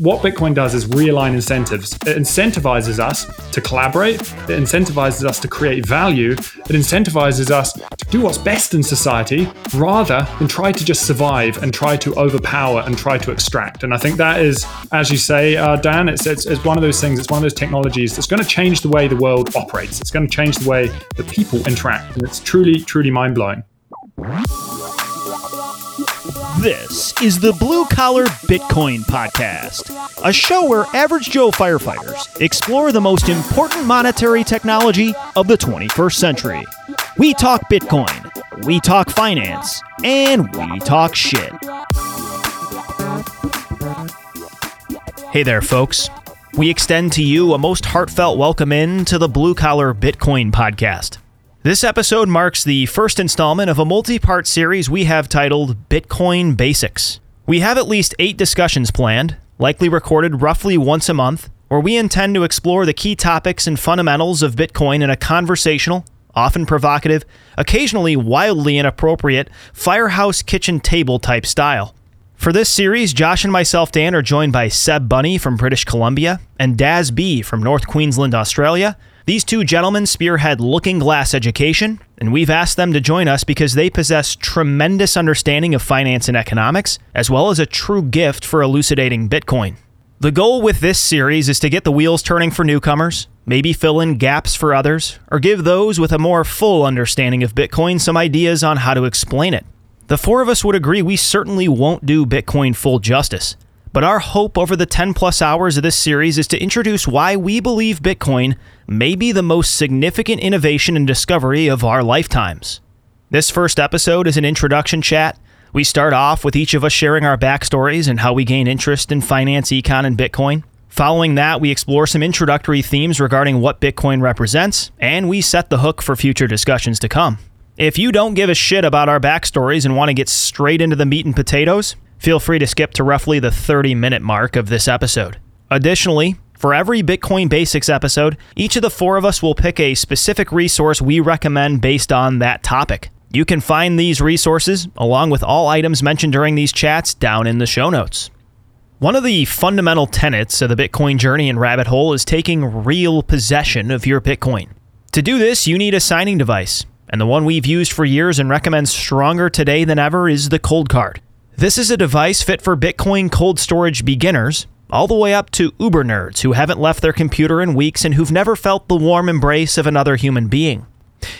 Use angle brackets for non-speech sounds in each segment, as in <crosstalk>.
what Bitcoin does is realign incentives. It incentivizes us to collaborate, it incentivizes us to create value, it incentivizes us to do what's best in society rather than try to just survive and try to overpower and try to extract. And I think that is, as you say, uh, Dan, it's, it's, it's one of those things, it's one of those technologies that's going to change the way the world operates. It's going to change the way that people interact. And it's truly, truly mind blowing. This is the Blue Collar Bitcoin Podcast, a show where average Joe firefighters explore the most important monetary technology of the 21st century. We talk Bitcoin, we talk finance, and we talk shit. Hey there, folks. We extend to you a most heartfelt welcome in to the Blue Collar Bitcoin Podcast. This episode marks the first installment of a multi part series we have titled Bitcoin Basics. We have at least eight discussions planned, likely recorded roughly once a month, where we intend to explore the key topics and fundamentals of Bitcoin in a conversational, often provocative, occasionally wildly inappropriate, firehouse kitchen table type style. For this series, Josh and myself, Dan, are joined by Seb Bunny from British Columbia and Daz B from North Queensland, Australia, these two gentlemen spearhead Looking Glass Education, and we've asked them to join us because they possess tremendous understanding of finance and economics, as well as a true gift for elucidating Bitcoin. The goal with this series is to get the wheels turning for newcomers, maybe fill in gaps for others, or give those with a more full understanding of Bitcoin some ideas on how to explain it. The four of us would agree we certainly won't do Bitcoin full justice. But our hope over the 10 plus hours of this series is to introduce why we believe Bitcoin may be the most significant innovation and discovery of our lifetimes. This first episode is an introduction chat. We start off with each of us sharing our backstories and how we gain interest in finance, econ, and Bitcoin. Following that, we explore some introductory themes regarding what Bitcoin represents, and we set the hook for future discussions to come. If you don't give a shit about our backstories and want to get straight into the meat and potatoes, feel free to skip to roughly the 30 minute mark of this episode. Additionally, for every Bitcoin Basics episode, each of the four of us will pick a specific resource we recommend based on that topic. You can find these resources, along with all items mentioned during these chats, down in the show notes. One of the fundamental tenets of the Bitcoin journey and rabbit hole is taking real possession of your Bitcoin. To do this, you need a signing device, and the one we've used for years and recommend stronger today than ever is the Coldcard. This is a device fit for Bitcoin cold storage beginners, all the way up to uber nerds who haven't left their computer in weeks and who've never felt the warm embrace of another human being.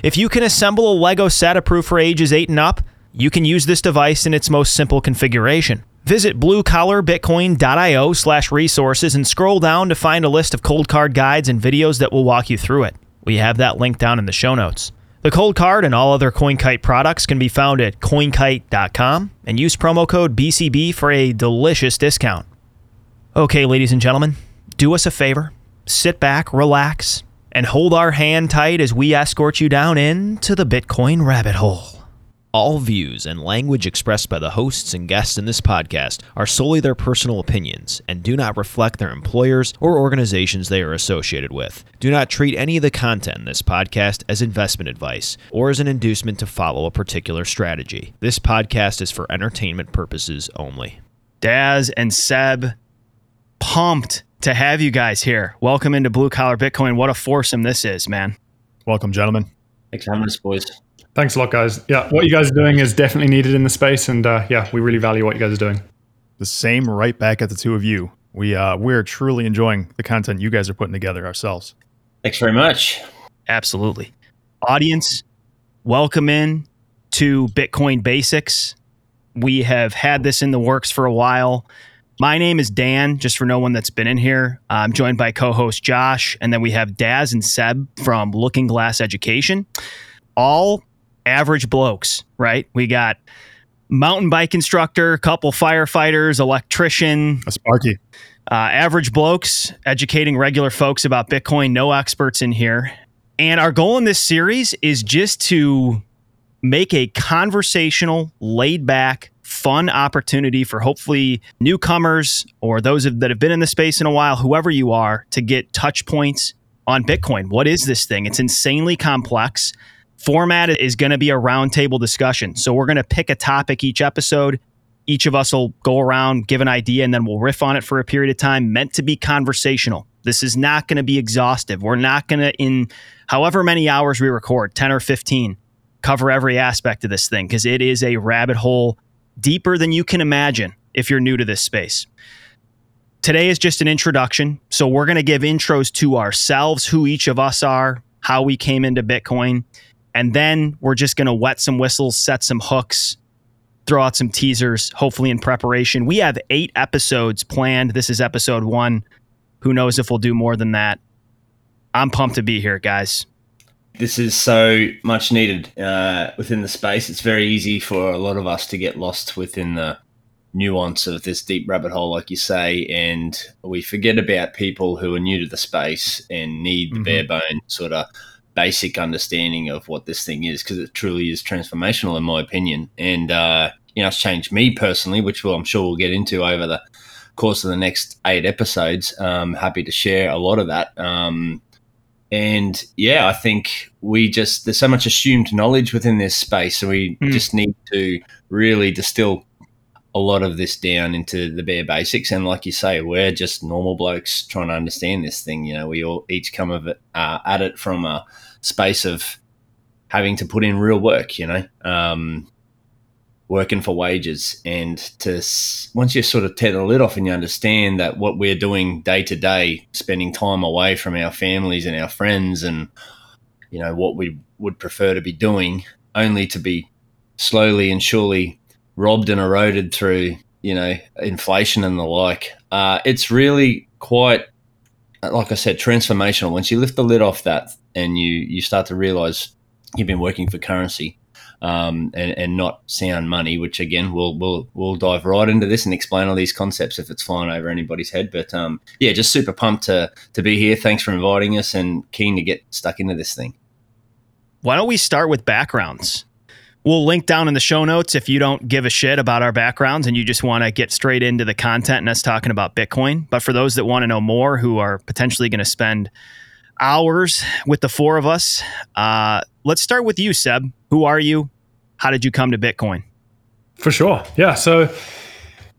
If you can assemble a Lego set approved for ages 8 and up, you can use this device in its most simple configuration. Visit bluecollarbitcoin.io slash resources and scroll down to find a list of Coldcard guides and videos that will walk you through it. We have that link down in the show notes. The Coldcard and all other CoinKite products can be found at coinkite.com and use promo code BCB for a delicious discount. Okay, ladies and gentlemen, do us a favor, sit back, relax, and hold our hand tight as we escort you down into the Bitcoin rabbit hole. All views and language expressed by the hosts and guests in this podcast are solely their personal opinions and do not reflect their employers or organizations they are associated with. Do not treat any of the content in this podcast as investment advice or as an inducement to follow a particular strategy. This podcast is for entertainment purposes only. Daz and Seb, pumped to have you guys here. Welcome into Blue Collar Bitcoin. What a foursome this is, man. Welcome, gentlemen. Thanks for having us, boys. Thanks a lot, guys. Yeah, what you guys are doing is definitely needed in the space, and uh, yeah, we really value what you guys are doing. The same right back at the two of you. We uh, we're truly enjoying the content you guys are putting together ourselves. Thanks very much. Absolutely. Audience, welcome in to Bitcoin Basics. We have had this in the works for a while. My name is Dan, just for no one that's been in here. I'm joined by co host Josh, and then we have Daz and Seb from Looking Glass Education. All average blokes, right? We got mountain bike instructor, couple firefighters, electrician, a Sparky. Uh, average blokes educating regular folks about Bitcoin. No experts in here. And our goal in this series is just to make a conversational, laid back, fun opportunity for hopefully newcomers or those that have been in the space in a while, whoever you are, to get touch points on Bitcoin. What is this thing? It's insanely complex format is going to be a roundtable discussion. So we're going to pick a topic each episode. each of us will go around, give an idea, and then we'll riff on it for a period of time, meant to be conversational. This is not going to be exhaustive. We're not going to, in however many hours we record, 10 or 15, cover every aspect of this thing because it is a rabbit hole deeper than you can imagine if you're new to this space. Today is just an introduction. So we're going to give intros to ourselves, who each of us are, how we came into Bitcoin. And then we're just going to wet some whistles, set some hooks, throw out some teasers, hopefully in preparation. We have eight episodes planned. This is episode one. Who knows if we'll do more than that? I'm pumped to be here, guys. This is so much needed uh, within the space. It's very easy for a lot of us to get lost within the nuance of this deep rabbit hole, like you say, and we forget about people who are new to the space and need the mm-hmm. bare bone sort of basic understanding of what this thing is because it truly is transformational, in my opinion. And uh, you know, it's changed me personally, which I'm sure we'll get into over the course of the next eight episodes. Um, happy to share a lot of that. Um, and yeah, I think we just there's so much assumed knowledge within this space, so we mm. just need to really distill a lot of this down into the bare basics. And like you say, we're just normal blokes trying to understand this thing. You know, we all each come of it uh, at it from a space of having to put in real work. You know, um, working for wages, and to once you sort of tear the lid off and you understand that what we're doing day to day, spending time away from our families and our friends, and you know what we would prefer to be doing, only to be slowly and surely robbed and eroded through you know inflation and the like. Uh, it's really quite, like I said, transformational. Once you lift the lid off that and you you start to realize you've been working for currency um, and, and not sound money, which again we'll we'll we'll dive right into this and explain all these concepts if it's flying over anybody's head. But um, yeah, just super pumped to to be here. Thanks for inviting us and keen to get stuck into this thing. Why don't we start with backgrounds? We'll link down in the show notes if you don't give a shit about our backgrounds and you just want to get straight into the content and us talking about Bitcoin. But for those that want to know more, who are potentially going to spend hours with the four of us, uh, let's start with you, Seb. Who are you? How did you come to Bitcoin? For sure. Yeah. So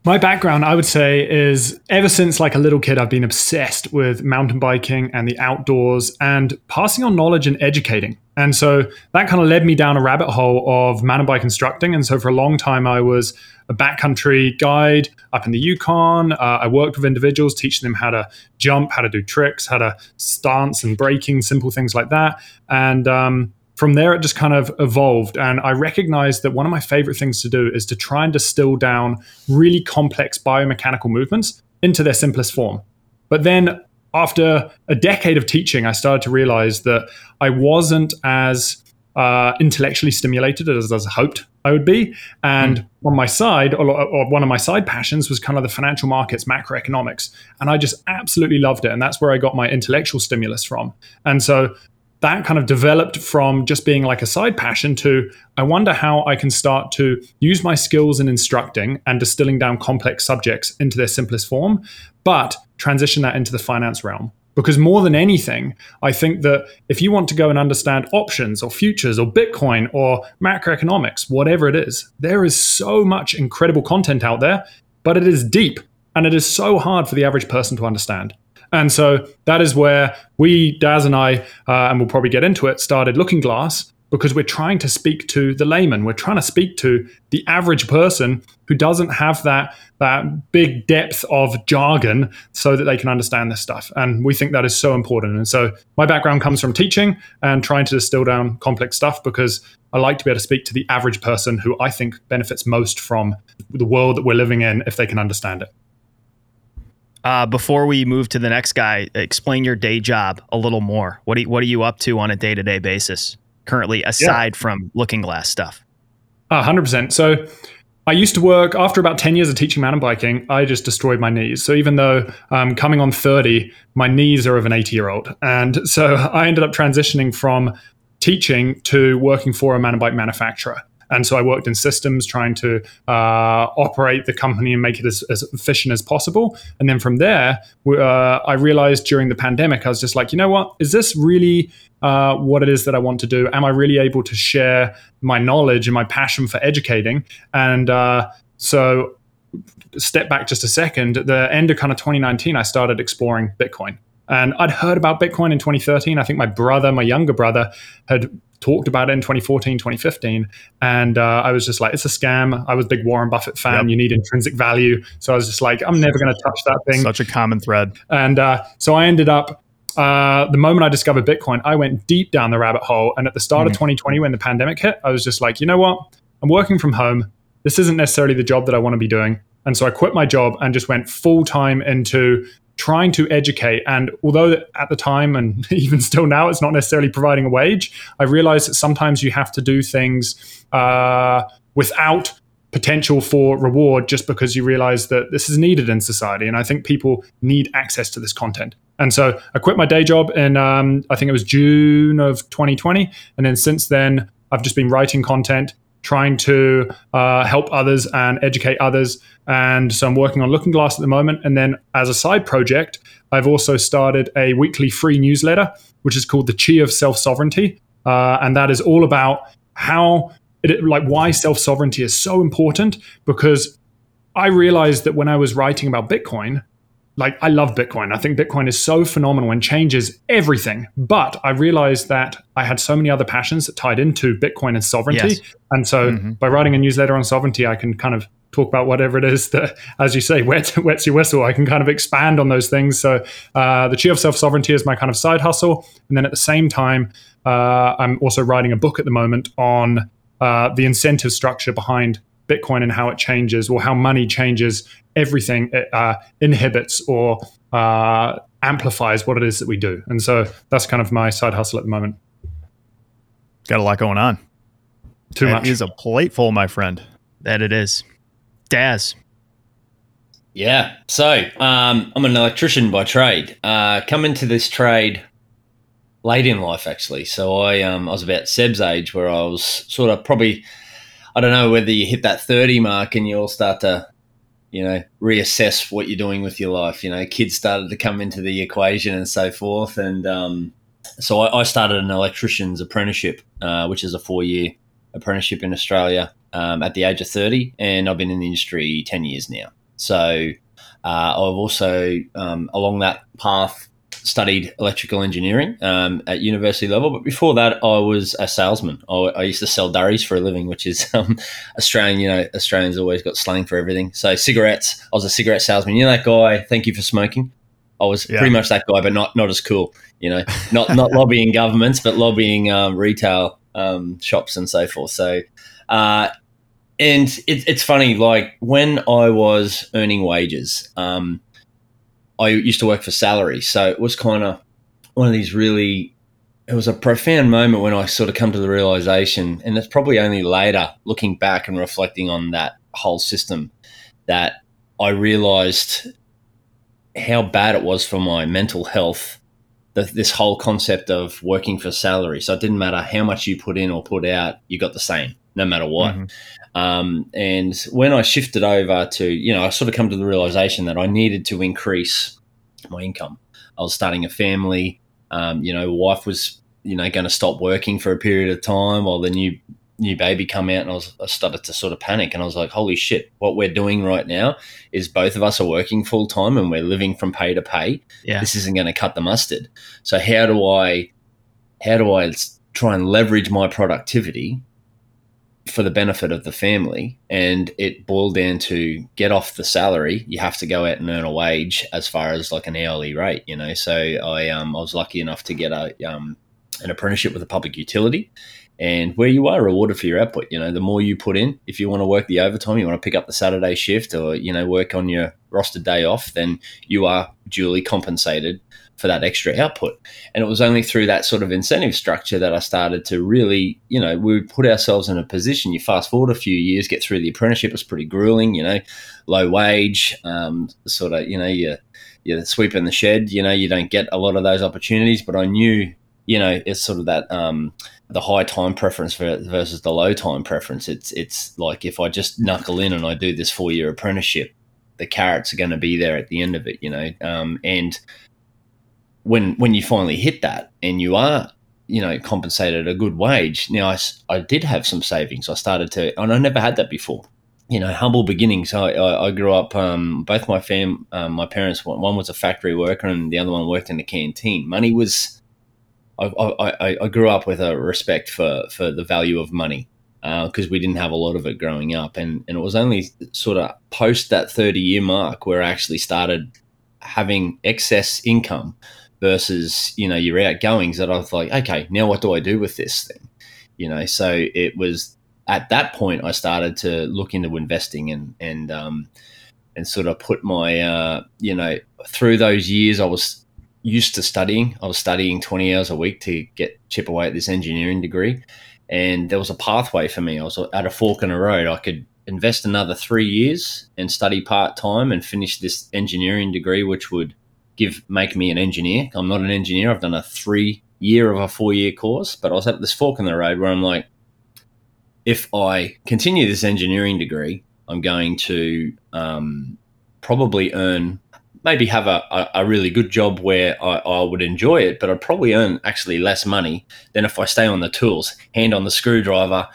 my background, I would say, is ever since like a little kid, I've been obsessed with mountain biking and the outdoors and passing on knowledge and educating. And so that kind of led me down a rabbit hole of mountain bike instructing. And so for a long time, I was a backcountry guide up in the Yukon. Uh, I worked with individuals, teaching them how to jump, how to do tricks, how to stance and braking, simple things like that. And um, from there, it just kind of evolved. And I recognized that one of my favorite things to do is to try and distill down really complex biomechanical movements into their simplest form. But then after a decade of teaching, I started to realize that I wasn't as uh, intellectually stimulated as, as I hoped I would be. And mm. on my side, or, or, one of my side passions was kind of the financial markets, macroeconomics. And I just absolutely loved it. And that's where I got my intellectual stimulus from. And so that kind of developed from just being like a side passion to I wonder how I can start to use my skills in instructing and distilling down complex subjects into their simplest form, but transition that into the finance realm. Because more than anything, I think that if you want to go and understand options or futures or Bitcoin or macroeconomics, whatever it is, there is so much incredible content out there, but it is deep and it is so hard for the average person to understand. And so that is where we, Daz and I, uh, and we'll probably get into it, started Looking Glass because we're trying to speak to the layman. We're trying to speak to the average person who doesn't have that that big depth of jargon so that they can understand this stuff. And we think that is so important. And so my background comes from teaching and trying to distill down complex stuff because I like to be able to speak to the average person who I think benefits most from the world that we're living in if they can understand it. Uh, before we move to the next guy, explain your day job a little more. What are, what are you up to on a day to day basis currently, aside yeah. from looking glass stuff? Uh, 100%. So I used to work, after about 10 years of teaching mountain biking, I just destroyed my knees. So even though I'm coming on 30, my knees are of an 80 year old. And so I ended up transitioning from teaching to working for a mountain bike manufacturer. And so I worked in systems trying to uh, operate the company and make it as, as, efficient as possible. And then from there, uh, I realized during the pandemic, I was just like, you know what? Is this really uh, what it is that I want to do? Am I really able to share my knowledge and my passion for educating? And uh, so step back just a second, at the end of kind of 2019, I started exploring Bitcoin. And I'd heard about Bitcoin in 2013. I think my brother, my younger brother, had talked about it in 2014, 2015. And uh, I was just like, it's a scam. I was a big Warren Buffett fan. Yep. You need intrinsic value. So I was just like, I'm never going to touch that thing. Such a common thread. And uh, so I ended up uh, the moment I discovered Bitcoin, I went deep down the rabbit hole. And at the start mm-hmm. of 2020, when the pandemic hit, I was just like, you know what? I'm working from home. This isn't necessarily the job that I want to be doing. And so I quit my job and just went full time into trying to educate. And although at the time and <laughs> even still now, it's not necessarily providing a wage, I realize that sometimes you have to do things uh, without potential for reward just because you realize that this is needed in society. And I think people need access to this content. And so I quit my day job in, um, I think it was June of 2020. And then since then, I've just been writing content, trying to uh, help others and educate others. And so I'm working on Looking Glass at the moment. And then as a side project, I've also started a weekly free newsletter, which is called The Chi of Self Sovereignty. Uh, and that is all about how, it, like, why self sovereignty is so important. Because I realized that when I was writing about Bitcoin, like I love Bitcoin. I think Bitcoin is so phenomenal and changes everything. But I realized that I had so many other passions that tied into Bitcoin and sovereignty. Yes. And so mm-hmm. by writing a newsletter on sovereignty, I can kind of talk about whatever it is that, as you say, <laughs> wet, wets your whistle. I can kind of expand on those things. So uh, the Chi of Self Sovereignty is my kind of side hustle. And then at the same time, uh, I'm also writing a book at the moment on uh, the incentive structure behind Bitcoin and how it changes or how money changes everything, it uh, inhibits or uh, amplifies what it is that we do. And so that's kind of my side hustle at the moment. Got a lot going on. Too that much. is a plateful, my friend. That it is. Daz. Yeah. So um, I'm an electrician by trade. Uh, come into this trade late in life, actually. So I um, I was about Seb's age, where I was sort of probably I don't know whether you hit that 30 mark and you all start to, you know, reassess what you're doing with your life. You know, kids started to come into the equation and so forth. And um, so I, I, started an electrician's apprenticeship, uh, which is a four year apprenticeship in Australia um, at the age of 30. And I've been in the industry 10 years now. So uh, I've also, um, along that path, studied electrical engineering um, at university level, but before that, I was a salesman. I, I used to sell durries for a living, which is <laughs> um, Australian. You know, Australians always got slang for everything. So cigarettes. I was a cigarette salesman. You know that guy. Thank you for smoking. I was yeah. pretty much that guy, but not not as cool. You know, not not <laughs> lobbying governments, but lobbying um, retail um, shops and so forth. So. Uh, and it, it's funny, like when I was earning wages, um, I used to work for salary, so it was kind of one of these really. It was a profound moment when I sort of come to the realization, and it's probably only later, looking back and reflecting on that whole system, that I realized how bad it was for my mental health. The, this whole concept of working for salary. So it didn't matter how much you put in or put out, you got the same no matter what. Mm-hmm. Um, and when I shifted over to, you know, I sort of come to the realization that I needed to increase my income. I was starting a family. Um, you know, wife was, you know, going to stop working for a period of time while the new new baby come out and I, was, I started to sort of panic and I was like, holy shit, what we're doing right now is both of us are working full time and we're living from pay to pay. Yeah. This isn't going to cut the mustard. So how do I, how do I try and leverage my productivity for the benefit of the family. And it boiled down to get off the salary. You have to go out and earn a wage as far as like an hourly rate, you know. So I um, I was lucky enough to get a um, an apprenticeship with a public utility. And where you are rewarded for your output, you know, the more you put in, if you want to work the overtime, you want to pick up the Saturday shift or, you know, work on your rostered day off, then you are duly compensated for that extra output. And it was only through that sort of incentive structure that I started to really, you know, we put ourselves in a position. You fast forward a few years, get through the apprenticeship, it's pretty grueling, you know, low wage, um, sort of, you know, you're, you're sweeping the shed, you know, you don't get a lot of those opportunities. But I knew, you know, it's sort of that, um, the high time preference versus the low time preference. It's, it's like if I just knuckle in and I do this four year apprenticeship, the carrots are going to be there at the end of it, you know. Um, and when when you finally hit that and you are you know compensated a good wage now I, I did have some savings i started to and i never had that before you know, humble beginnings. I, I, I grew up. Um, both my fam, um, my parents, one was a factory worker, and the other one worked in the canteen. Money was. I, I, I grew up with a respect for, for the value of money because uh, we didn't have a lot of it growing up, and, and it was only sort of post that thirty year mark where I actually started having excess income versus you know your outgoings that I was like, okay, now what do I do with this thing? You know, so it was at that point I started to look into investing and and um, and sort of put my uh, you know through those years I was used to studying. I was studying twenty hours a week to get chip away at this engineering degree, and there was a pathway for me. I was at a fork in the road. I could invest another three years and study part time and finish this engineering degree, which would give make me an engineer. I'm not an engineer. I've done a three year of a four year course, but I was at this fork in the road where I'm like, if I continue this engineering degree, I'm going to um, probably earn, maybe have a, a, really good job where I, I, would enjoy it, but I'd probably earn actually less money than if I stay on the tools, hand on the screwdriver,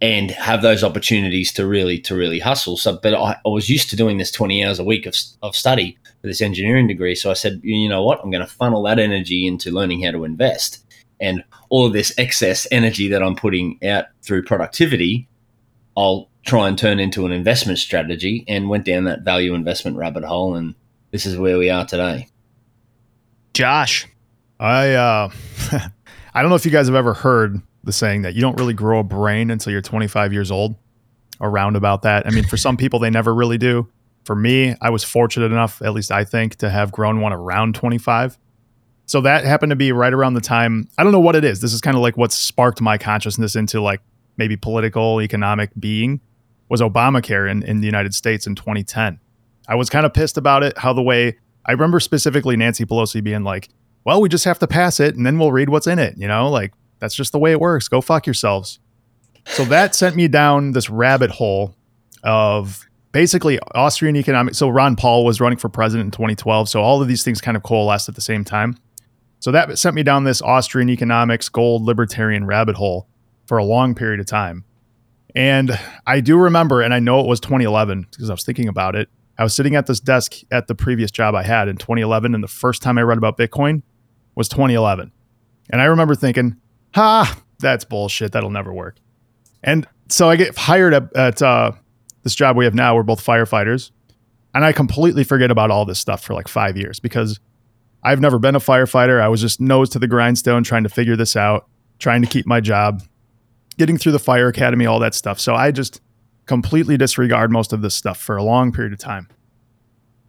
and have those opportunities to really to really hustle. So, but I, I was used to doing this 20 hours a week of, of study for this engineering degree. So I said, you know what, I'm going to funnel that energy into learning how to invest and all of this excess energy that I'm putting out through productivity, I'll try and turn into an investment strategy and went down that value investment rabbit hole. And this is where we are today. Josh. I, uh, <laughs> I don't know if you guys have ever heard the saying that you don't really grow a brain until you're 25 years old around about that. I mean, for some people, they never really do. For me, I was fortunate enough, at least I think, to have grown one around 25. So that happened to be right around the time. I don't know what it is. This is kind of like what sparked my consciousness into like maybe political, economic being was Obamacare in, in the United States in 2010. I was kind of pissed about it, how the way I remember specifically Nancy Pelosi being like, well, we just have to pass it and then we'll read what's in it. You know, like that's just the way it works. Go fuck yourselves. So that sent me down this rabbit hole of basically Austrian economic. So Ron Paul was running for president in 2012. So all of these things kind of coalesced at the same time. So that sent me down this Austrian economics, gold, libertarian rabbit hole for a long period of time. And I do remember, and I know it was 2011 because I was thinking about it. I was sitting at this desk at the previous job I had in 2011, and the first time I read about Bitcoin was 2011. And I remember thinking, ha, that's bullshit. That'll never work. And so I get hired at, at uh, this job we have now. We're both firefighters. And I completely forget about all this stuff for like five years because I've never been a firefighter. I was just nose to the grindstone trying to figure this out, trying to keep my job, getting through the fire academy, all that stuff. So I just completely disregard most of this stuff for a long period of time.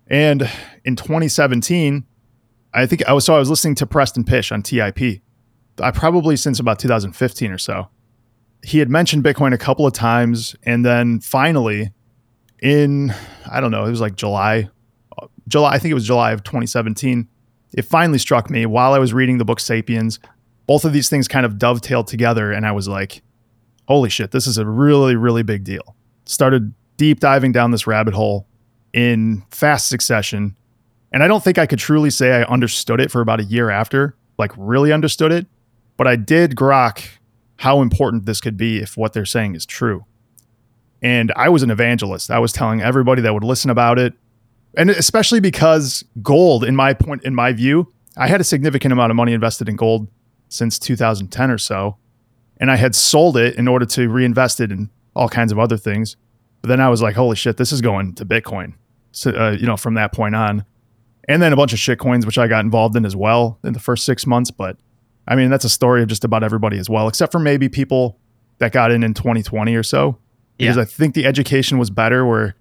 And in 2017, I think I was so I was listening to Preston Pysh on TIP. I uh, probably since about 2015 or so. He had mentioned Bitcoin a couple of times and then finally in I don't know, it was like July July I think it was July of 2017 it finally struck me while I was reading the book Sapiens. Both of these things kind of dovetailed together, and I was like, holy shit, this is a really, really big deal. Started deep diving down this rabbit hole in fast succession. And I don't think I could truly say I understood it for about a year after, like really understood it. But I did grok how important this could be if what they're saying is true. And I was an evangelist. I was telling everybody that would listen about it, and especially because gold, in my point, in my view, I had a significant amount of money invested in gold since 2010 or so, and I had sold it in order to reinvest it in all kinds of other things. But then I was like, holy shit, this is going to Bitcoin. So, uh, you know, from that point on, and then a bunch of shit coins, which I got involved in as well in the first six months. But I mean, that's a story of just about everybody as well, except for maybe people that got in in 2020 or so. Because yeah. I think the education was better where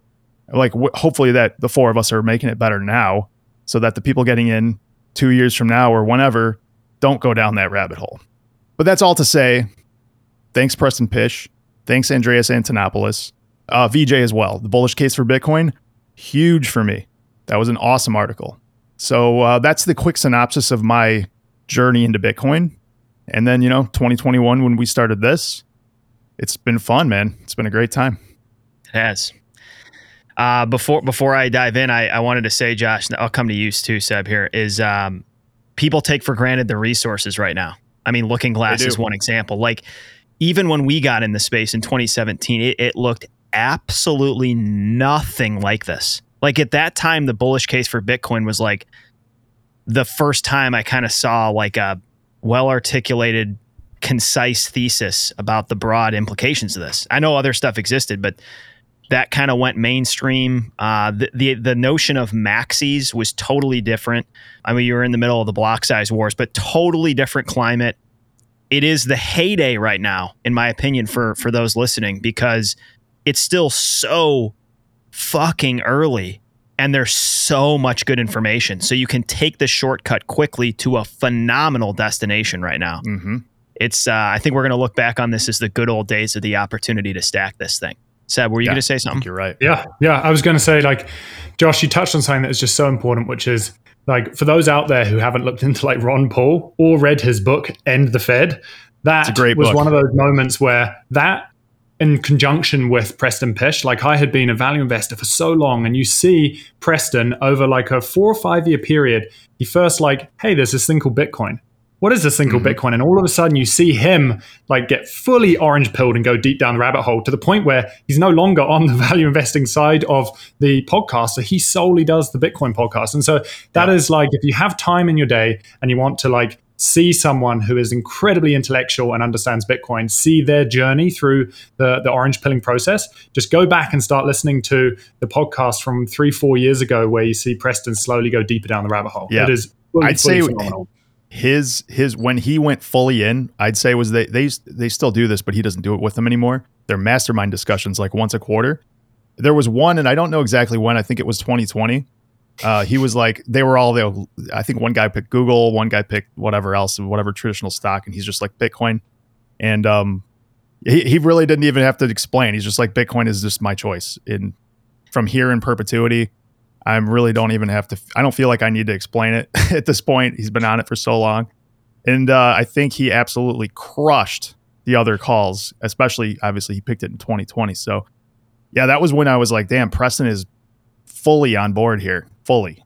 like w- hopefully that the four of us are making it better now so that the people getting in two years from now or whenever don't go down that rabbit hole. But that's all to say, thanks Preston Pysh. thanks Andreas Antonopoulos, uh, VJ as well. The bullish case for Bitcoin, huge for me. That was an awesome article. So uh, that's the quick synopsis of my journey into Bitcoin. And then, you know, 2021, when we started this, it's been fun, man. It's been a great time. It has. Uh, before before I dive in, I, I wanted to say, Josh, I'll come to you too, Seb. Here is um, people take for granted the resources right now. I mean, Looking Glass is one example. Like even when we got in the space in 2017, it, it looked absolutely nothing like this. Like at that time, the bullish case for Bitcoin was like the first time I kind of saw like a well articulated, concise thesis about the broad implications of this. I know other stuff existed, but that kind of went mainstream. Uh, the, the the notion of maxis was totally different. I mean, you were in the middle of the block size wars, but totally different climate. It is the heyday right now, in my opinion, for for those listening, because it's still so fucking early and there's so much good information. So you can take the shortcut quickly to a phenomenal destination right now. Mm-hmm. It's uh, I think we're going to look back on this as the good old days of the opportunity to stack this thing. Seb, were you Yeah, going to say I think something? you're right. Yeah, yeah. I was going to say, like, Josh, you touched on something that is just so important, which is like for those out there who haven't looked into like Ron Paul or read his book End the Fed, that great was book. one of those moments where that in conjunction with Preston Pysh, like I had been a value investor for so long, and you see Preston over like a four or five year period, he first like, hey, there's this thing called Bitcoin. What is this thing called mm-hmm. Bitcoin? And all of a sudden, you see him like get fully orange pilled and go deep down the rabbit hole to the point where he's no longer on the <laughs> value investing side of the podcast. So he solely does the Bitcoin podcast. And so that is like if you have time in your day and you want to like see someone who is incredibly intellectual and understands Bitcoin, see their journey through the, the orange pilling process, just go back and start listening to the podcast from three, four years ago where you see Preston slowly go deeper down the rabbit hole. Yeah. It is I'd say phenomenal. his his when he went fully in, I'd say was they they they still do this, but he doesn't do it with them anymore. They're mastermind discussions like once a quarter. There was one, and I don't know exactly when. I think it was 2020. Uh, he was like they were all there. I think one guy picked Google, one guy picked whatever else, whatever traditional stock, and he's just like Bitcoin. And um, he he really didn't even have to explain. He's just like Bitcoin is just my choice in from here in perpetuity. I really don't even have to. I don't feel like I need to explain it <laughs> at this point. He's been on it for so long, and uh, I think he absolutely crushed the other calls. Especially, obviously, he picked it in 2020. So, yeah, that was when I was like, "Damn, Preston is fully on board here, fully."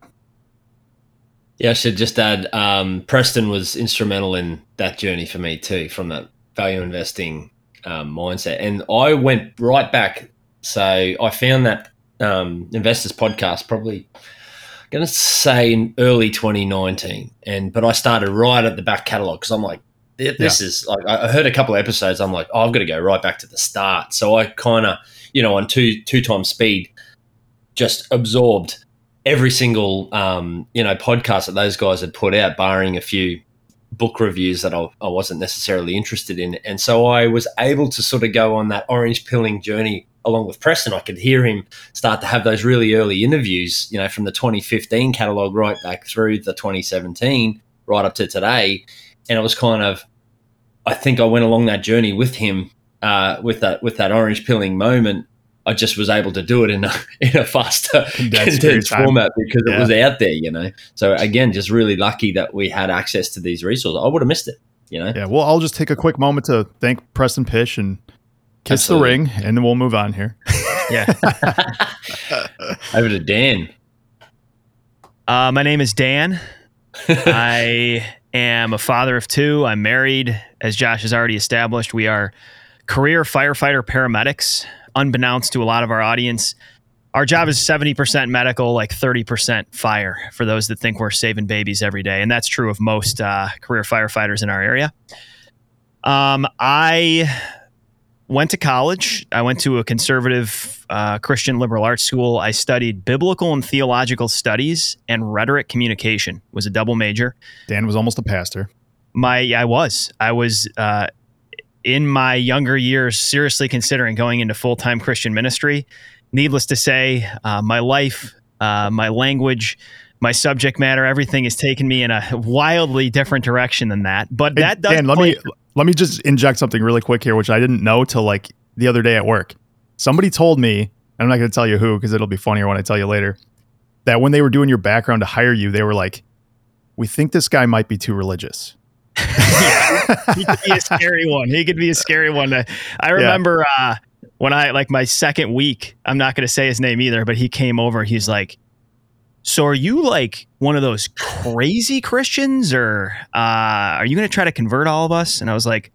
Yeah, I should just add, um, Preston was instrumental in that journey for me too, from that value investing um, mindset. And I went right back. So I found that um, Investors podcast probably going to say in early 2019. And but I started right at the back catalog because I'm like, th- this is like I I heard a couple of episodes. I'm like, oh, I've got to go right back to the start. So I kind of, you know, on two two times speed, just absorbed every single um, you know podcast that those guys had put out, barring a few book reviews that I, I wasn't necessarily interested in. And so I was able to sort of go on that orange pilling journey along with Preston. I could hear him start to have those really early interviews, you know, from the 2015 catalog right back through the 2017, right up to today. And it was kind of, I think I went along that journey with him, uh, with that with that orange pilling moment. I just was able to do it in a <laughs> in a faster Condensed <laughs> condensed, period of time. format because Yeah. it was out there, you know. So again, just really lucky that we had access to these resources. I would have missed it, you know. Yeah, well, I'll just take a quick moment to thank Preston Pysh and kiss Absolutely. the ring, and then we'll move on here. <laughs> Yeah. Over to Dan. Uh, my name is Dan. I am a father of two. I'm married. As Josh has already established, we are career firefighter paramedics. Unbeknownst to a lot of our audience, our job is 70% medical, like 30% fire for those that think we're saving babies every day. And that's true of most uh, career firefighters in our area. Um, I went to college. I went to a conservative uh, Christian liberal arts school. I studied biblical and theological studies and rhetoric communication. Was a double major. Dan was almost a pastor. My I was I was uh, in my younger years seriously considering going into full time Christian ministry. Needless to say, uh, my life, uh, my language. My subject matter, everything has taken me in a wildly different direction than that. But that does Dan, let me let me just inject something really quick here, which I didn't know till like the other day at work. Somebody told me, I'm not going to tell you who because it'll be funnier when I tell you later, that when they were doing your background to hire you, they were like, "We think this guy might be too religious." <laughs> he could be a scary one. He could be a scary one. I, I remember uh, when I like my second week. I'm not going to say his name either, but he came over. He's like, "So are you like one of those crazy Christians, or uh, are you going to try to convert all of us?" And I was like,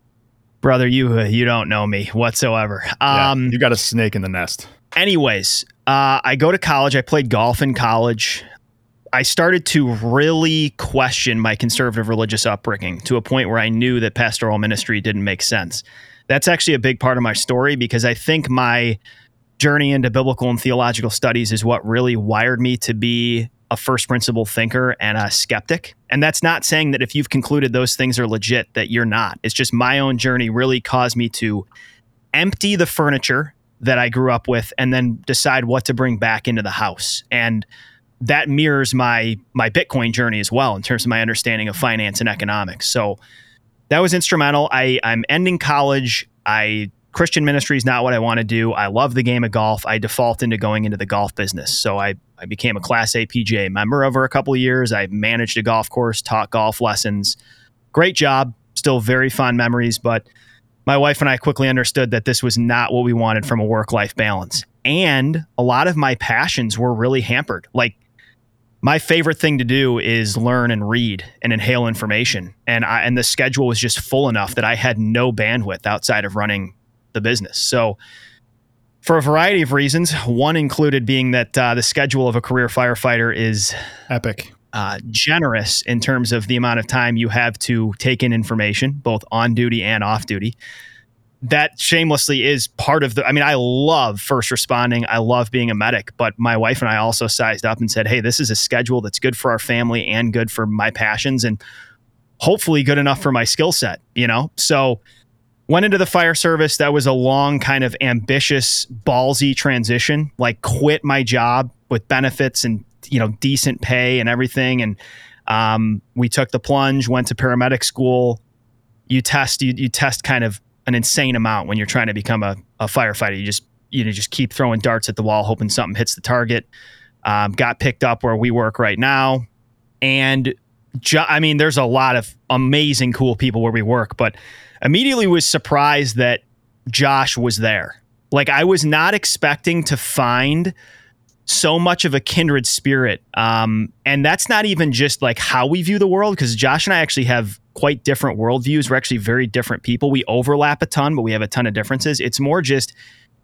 brother, you uh, you don't know me whatsoever. Yeah, Um, you got a snake in the nest. anyways, uh, I go to college. I played golf in college. I started to really question my conservative religious upbringing to a point where I knew that pastoral ministry didn't make sense. That's actually a big part of my story because I think my journey into biblical and theological studies is what really wired me to be a first principle thinker and a skeptic. And that's not saying that if you've concluded those things are legit, that you're not. It's just my own journey really caused me to empty the furniture that I grew up with and then decide what to bring back into the house. And that mirrors my my Bitcoin journey as well in terms of my understanding of finance and economics. So that was instrumental. I, I'm ending college. I Christian ministry is not what I want to do. I love the game of golf. I default into going into the golf business. So I, I became a Class A PGA member over a couple of years. I managed a golf course, taught golf lessons. Great job. Still very fond memories, but my wife and I quickly understood that this was not what we wanted from a work life balance. And a lot of my passions were really hampered. Like my favorite thing to do is learn and read and inhale information. And I, and the schedule was just full enough that I had no bandwidth outside of running the business. So for a variety of reasons, one included being that uh, the schedule of a career firefighter is Epic. uh, generous in terms of the amount of time you have to take in information, both on duty and off duty. That shamelessly is part of the. I mean, I love first responding. I love being a medic, but my wife and I also sized up and said, hey, this is a schedule that's good for our family and good for my passions and hopefully good enough for my skill set, you know? So, went into the fire service. That was a long, kind of ambitious, ballsy transition. Like, quit my job with benefits and you know decent pay and everything and um, we took the plunge went to paramedic school you test you, you test kind of an insane amount when you're trying to become a, a firefighter. You just you know just keep throwing darts at the wall hoping something hits the target. Um, got picked up where we work right now. And ju- i mean there's a lot of amazing cool people where we work but immediately was surprised that josh was there. Like i was not expecting to find so much of a kindred spirit. Um, and that's not even just like how we view the world, because Josh and I actually have quite different worldviews. We're actually very different people. We overlap a ton, but we have a ton of differences. It's more just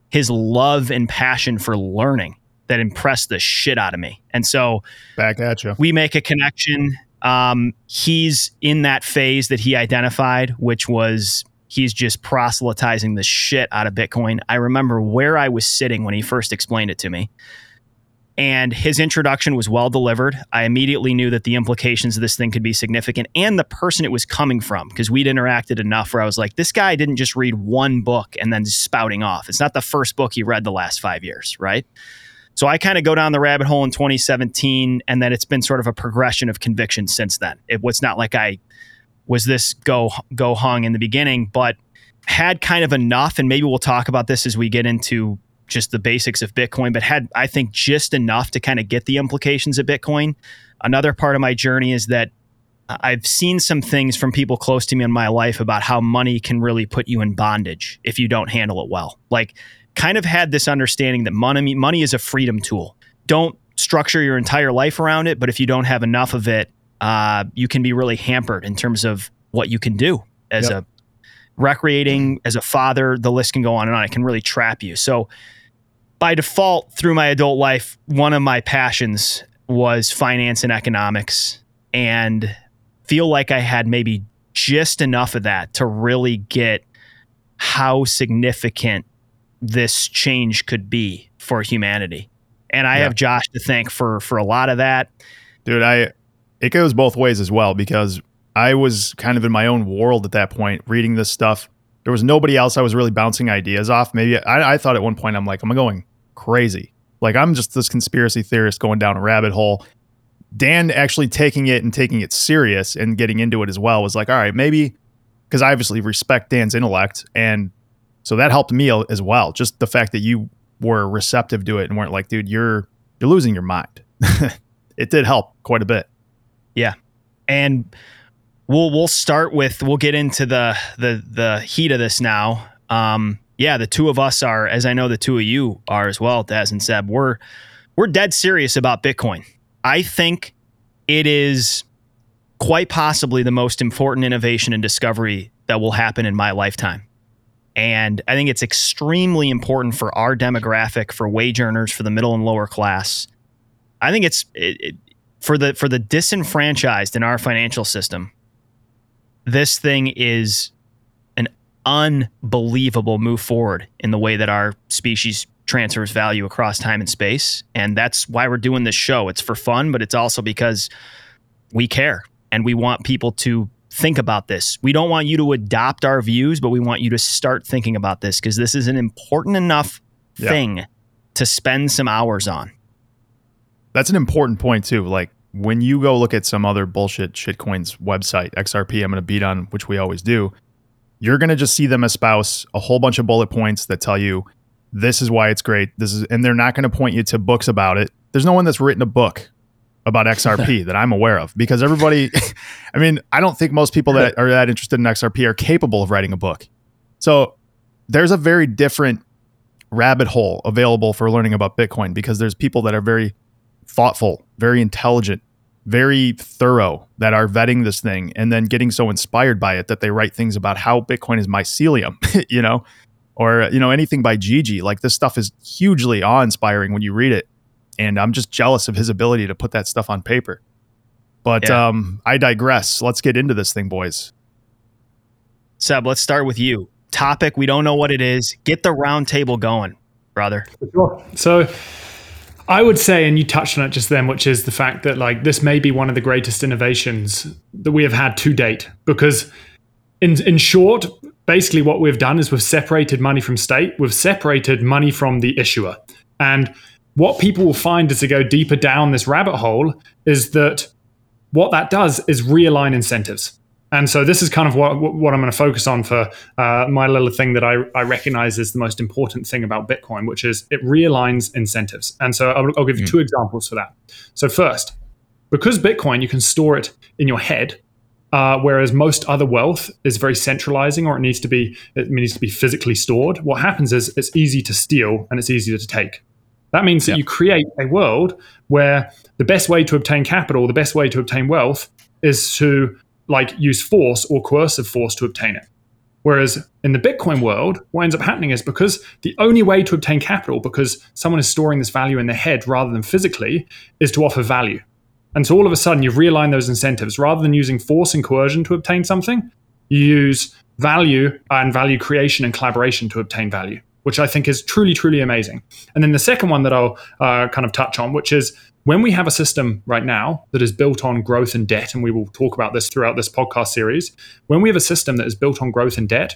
his love and passion for learning that impressed the shit out of me. And so Back at you. we make a connection. Um, he's in that phase that he identified, which was he's just proselytizing the shit out of Bitcoin. I remember where I was sitting when he first explained it to me. And his introduction was well delivered. I immediately knew that the implications of this thing could be significant and the person it was coming from, because we'd interacted enough where I was like, this guy didn't just read one book and then spouting off. It's not the first book he read the last five years, right? So I kind of go down the rabbit hole in 2017, and then it's been sort of a progression of conviction since then. It was not like I was this go go hung in the beginning, but had kind of enough, and maybe we'll talk about this as we get into just the basics of Bitcoin, but had I think just enough to kind of get the implications of Bitcoin. Another part of my journey is that I've seen some things from people close to me in my life about how money can really put you in bondage if you don't handle it well. Like kind of had this understanding that money money is a freedom tool. Don't structure your entire life around it, but if you don't have enough of it, uh, you can be really hampered in terms of what you can do as Yep. a recreating, as a father. The list can go on and on. It can really trap you. So by default, through my adult life, one of my passions was finance and economics, and feel like I had maybe just enough of that to really get how significant this change could be for humanity. And I Yeah. have Josh to thank for for a lot of that. Dude, I it goes both ways as well because I was kind of in my own world at that point reading this stuff. There was nobody else I was really bouncing ideas off. Maybe I, I thought at one point I'm like, I'm going crazy. Like I'm just this conspiracy theorist going down a rabbit hole. Dan actually taking it and taking it serious and getting into it as well was like, all right, maybe because I obviously respect Dan's intellect. And so that helped me as well. Just the fact that you were receptive to it and weren't like, dude, you're you're losing your mind. <laughs> it did help quite a bit. Yeah. And we'll we'll start with we'll get into the the the heat of this now. Um, yeah, the two of us are, as I know the two of you are as well, Daz and Seb. We're we're dead serious about Bitcoin. I think it is quite possibly the most important innovation and discovery that will happen in my lifetime. And I think it's extremely important for our demographic, for wage earners, for the middle and lower class. I think it's it, it, for the for the disenfranchised in our financial system. This thing is an unbelievable move forward in the way that our species transfers value across time and space. And that's why we're doing this show. It's for fun, but it's also because we care and we want people to think about this. We don't want you to adopt our views, but we want you to start thinking about this because this is an important enough yeah. thing to spend some hours on. That's an important point too. Like when you go look at some other bullshit shitcoins website, XRP, I'm going to beat on, which we always do. You're going to just see them espouse a whole bunch of bullet points that tell you this is why it's great. This is, and they're not going to point you to books about it. There's no one that's written a book about XRP <laughs> that I'm aware of because everybody, <laughs> I mean, I don't think most people that are that interested in XRP are capable of writing a book. So there's a very different rabbit hole available for learning about Bitcoin because there's people that are very thoughtful, very intelligent, very thorough that are vetting this thing and then getting so inspired by it that they write things about how Bitcoin is mycelium, <laughs> you know, or you know anything by Gigi. Like this stuff is hugely awe-inspiring when you read it and I'm just jealous of his ability to put that stuff on paper. But yeah. um, I digress. Let's get into this thing, boys. Seb, let's start with you. Topic: We don't know what it is. Get the round table going, brother. Sure. So, I would say, and you touched on it just then, which is the fact that like this may be one of the greatest innovations that we have had to date. Because, in in short, basically what we've done is we've separated money from state. We've separated money from the issuer, and what people will find as they go deeper down this rabbit hole is that what that does is realign incentives. And so this is kind of what, what I'm going to focus on for uh, my little thing that I, I recognize is the most important thing about Bitcoin, which is it realigns incentives. And so I'll, I'll give you mm. two examples for that. So first, because Bitcoin, you can store it in your head, uh, whereas most other wealth is very centralizing or it needs to be it needs to be physically stored. What happens is it's easy to steal and it's easy to take. That means that yeah. you create a world where the best way to obtain capital, the best way to obtain wealth is to like use force or coercive force to obtain it. Whereas in the Bitcoin world, what ends up happening is because the only way to obtain capital, because someone is storing this value in their head rather than physically, is to offer value. And so all of a sudden, you've realigned those incentives. Rather than using force and coercion to obtain something, you use value and value creation and collaboration to obtain value which I think is truly, truly amazing. And then the second one that I'll uh, kind of touch on, which is when we have a system right now that is built on growth and debt, and we will talk about this throughout this podcast series, when we have a system that is built on growth and debt,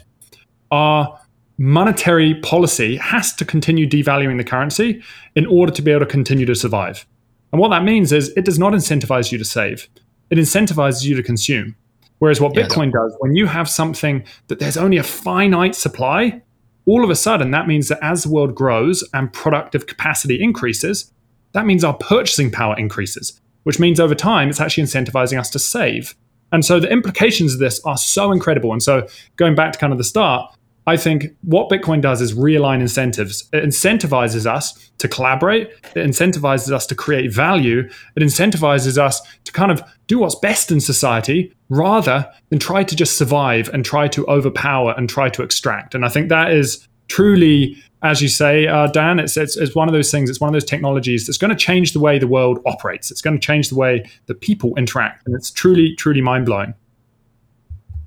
our monetary policy has to continue devaluing the currency in order to be able to continue to survive. And what that means is it does not incentivize you to save, it incentivizes you to consume. Whereas what yeah, Bitcoin does, when you have something that there's only a finite supply, all of a sudden, that means that as the world grows and productive capacity increases, that means our purchasing power increases, which means over time, it's actually incentivizing us to save. And so the implications of this are so incredible. And so going back to kind of the start, I think what Bitcoin does is realign incentives. It incentivizes us to collaborate, it incentivizes us to create value, it incentivizes us to kind of do what's best in society rather than try to just survive and try to overpower and try to extract. And I think that is truly, as you say, uh, Dan, it's, it's, it's, one of those things, it's one of those technologies that's going to change the way the world operates. It's going to change the way the people interact. And it's truly, truly mind blowing.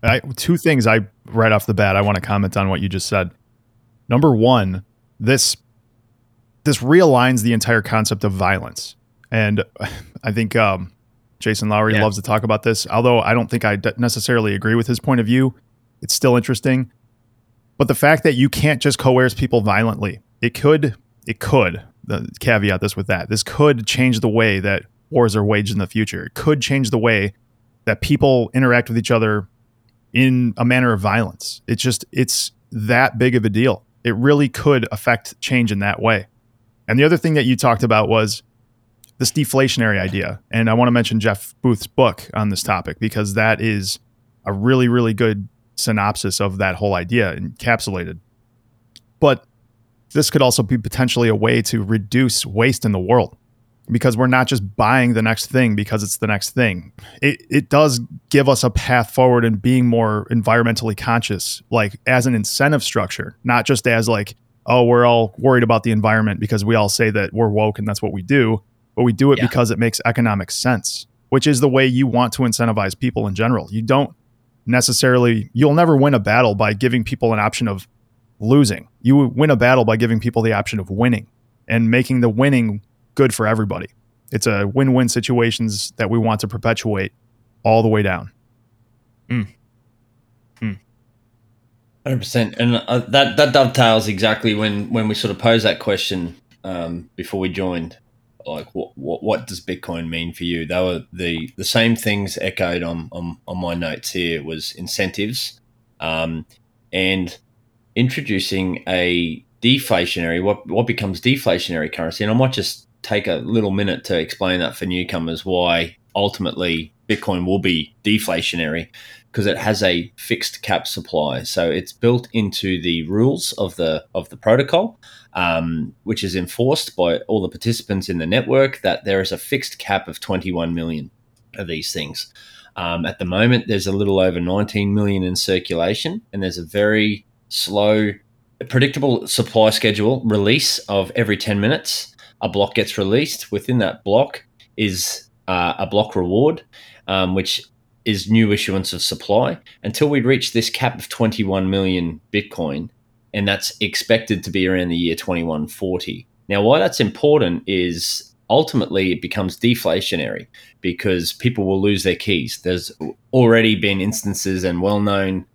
I, two things I right off the bat I want to comment on what you just said. Number one, this this realigns the entire concept of violence, and <laughs> I think um, Jason Lowery yeah. loves to talk about this. Although I don't think I necessarily agree with his point of view, it's still interesting. But the fact that you can't just coerce people violently, it could, it could. The caveat this with that. This could change the way that wars are waged in the future. It could change the way that people interact with each other in a manner of violence. It's just, it's that big of a deal. It really could affect change in that way. And the other thing that you talked about was this deflationary idea. And I want to mention Jeff Booth's book on this topic because that is a really, really good synopsis of that whole idea encapsulated. But this could also be potentially a way to reduce waste in the world because we're not just buying the next thing because it's the next thing. It it does give us a path forward in being more environmentally conscious, like as an incentive structure, not just as like, oh, we're all worried about the environment because we all say that we're woke and that's what we do, but we do it Yeah. because it makes economic sense, which is the way you want to incentivize people in general. You don't necessarily you'll never win a battle by giving people an option of losing. You win a battle by giving people the option of winning and making the winning good for everybody. It's a win-win situations that we want to perpetuate all the way down. Hundred percent, and uh, that that dovetails exactly when when we sort of posed that question um, before we joined. Like, what, what what does Bitcoin mean for you? They were the the same things echoed on on, on my notes here was incentives, um, and introducing a deflationary what what becomes deflationary currency. And I might just take a little minute to explain that for newcomers why ultimately Bitcoin will be deflationary because it has a fixed cap supply. So it's built into the rules of the of the protocol, um, which is enforced by all the participants in the network. That there is a fixed cap of 21 million of these things. Um, at the moment, there's a little over 19 million in circulation, and there's a very slow, predictable supply schedule release of every 10 minutes. A block gets released. Within that block is uh, a block reward, um, which is new issuance of supply until we reach this cap of 21 million Bitcoin, and that's expected to be around the year 2140. Now, why that's important is ultimately it becomes deflationary because people will lose their keys. There's already been instances and well known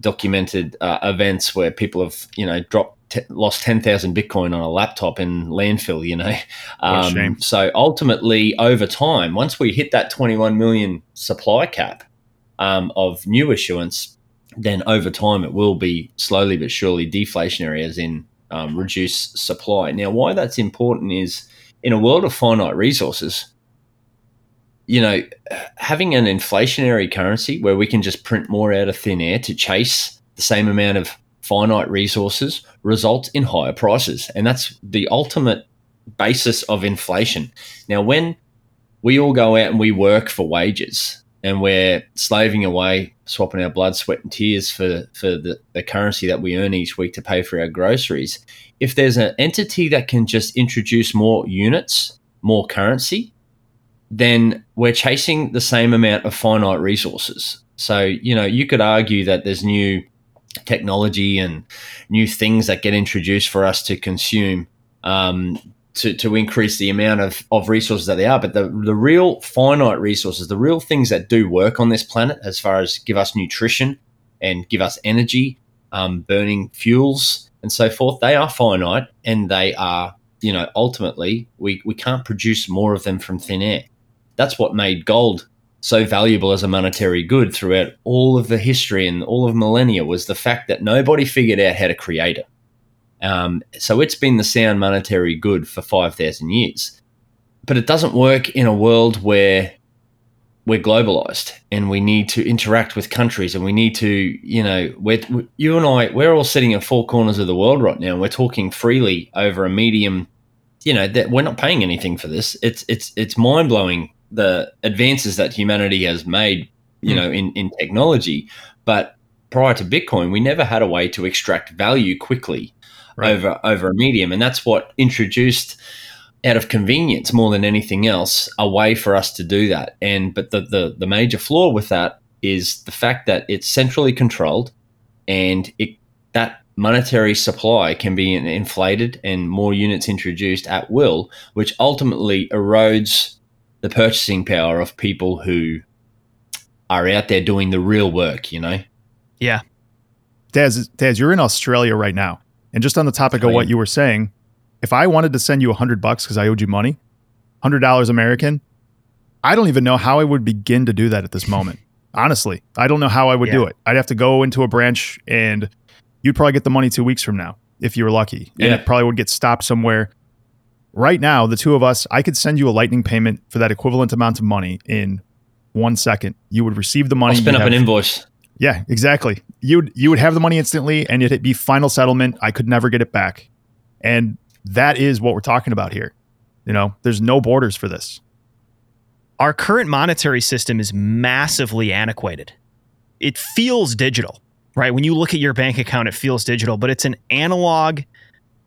documented uh, events where people have, you know, dropped. T- lost 10,000 Bitcoin on a laptop in landfill, you know. What a shame. Um, so ultimately, over time, once we hit that 21 million supply cap um, of new issuance, then over time it will be slowly but surely deflationary, as in um, reduce supply. Now, why that's important is in a world of finite resources, you know, having an inflationary currency where we can just print more out of thin air to chase the same amount of finite resources results in higher prices. And that's the ultimate basis of inflation. Now, when we all go out and we work for wages and we're slaving away, swapping our blood, sweat, and tears for, for the, the currency that we earn each week to pay for our groceries, if there's an entity that can just introduce more units, more currency, then we're chasing the same amount of finite resources. So, you know, you could argue that there's new technology and new things that get introduced for us to consume um, to, to increase the amount of, of resources that they are. But the, the real finite resources, the real things that do work on this planet as far as give us nutrition and give us energy, um, burning fuels and so forth, they are finite and they are, you know, ultimately we, we can't produce more of them from thin air. That's what made gold so valuable as a monetary good throughout all of the history and all of millennia was the fact that nobody figured out how to create it. Um, so it's been the sound monetary good for 5,000 years. But it doesn't work in a world where we're globalized and we need to interact with countries and we need to, you know, we're, you and I, we're all sitting in four corners of the world right now and we're talking freely over a medium, you know, that we're not paying anything for this. It's, it's, it's mind blowing the advances that humanity has made, you Hmm. know, in, in technology. But prior to Bitcoin, we never had a way to extract value quickly Right. over over a medium, and that's what introduced out of convenience more than anything else a way for us to do that. And but the the, the major flaw with that is the fact that it's centrally controlled, and it that monetary supply can be inflated and more units introduced at will, which ultimately erodes the purchasing power of people who are out there doing the real work. You know. Yeah. Daz, Daz, you're in Australia right now. And just on the topic of what you were saying, if I wanted to send you a hundred bucks because I owed you money, hundred dollars American, I don't even know how I would begin to do that at this moment. <laughs> Honestly, I don't know how I would do it. I'd have to go into a branch and you'd probably get the money two weeks from now if you were lucky. And it probably would get stopped somewhere. Right now, the two of us, I could send you a lightning payment for that equivalent amount of money in one second. You would receive the money. I'll spin up an invoice. Yeah, exactly. You would you would have the money instantly, and it'd be final settlement. I could never get it back, and that is what we're talking about here. You know, there's no borders for this. Our current monetary system is massively antiquated. It feels digital, right? When you look at your bank account, it feels digital, but it's an analog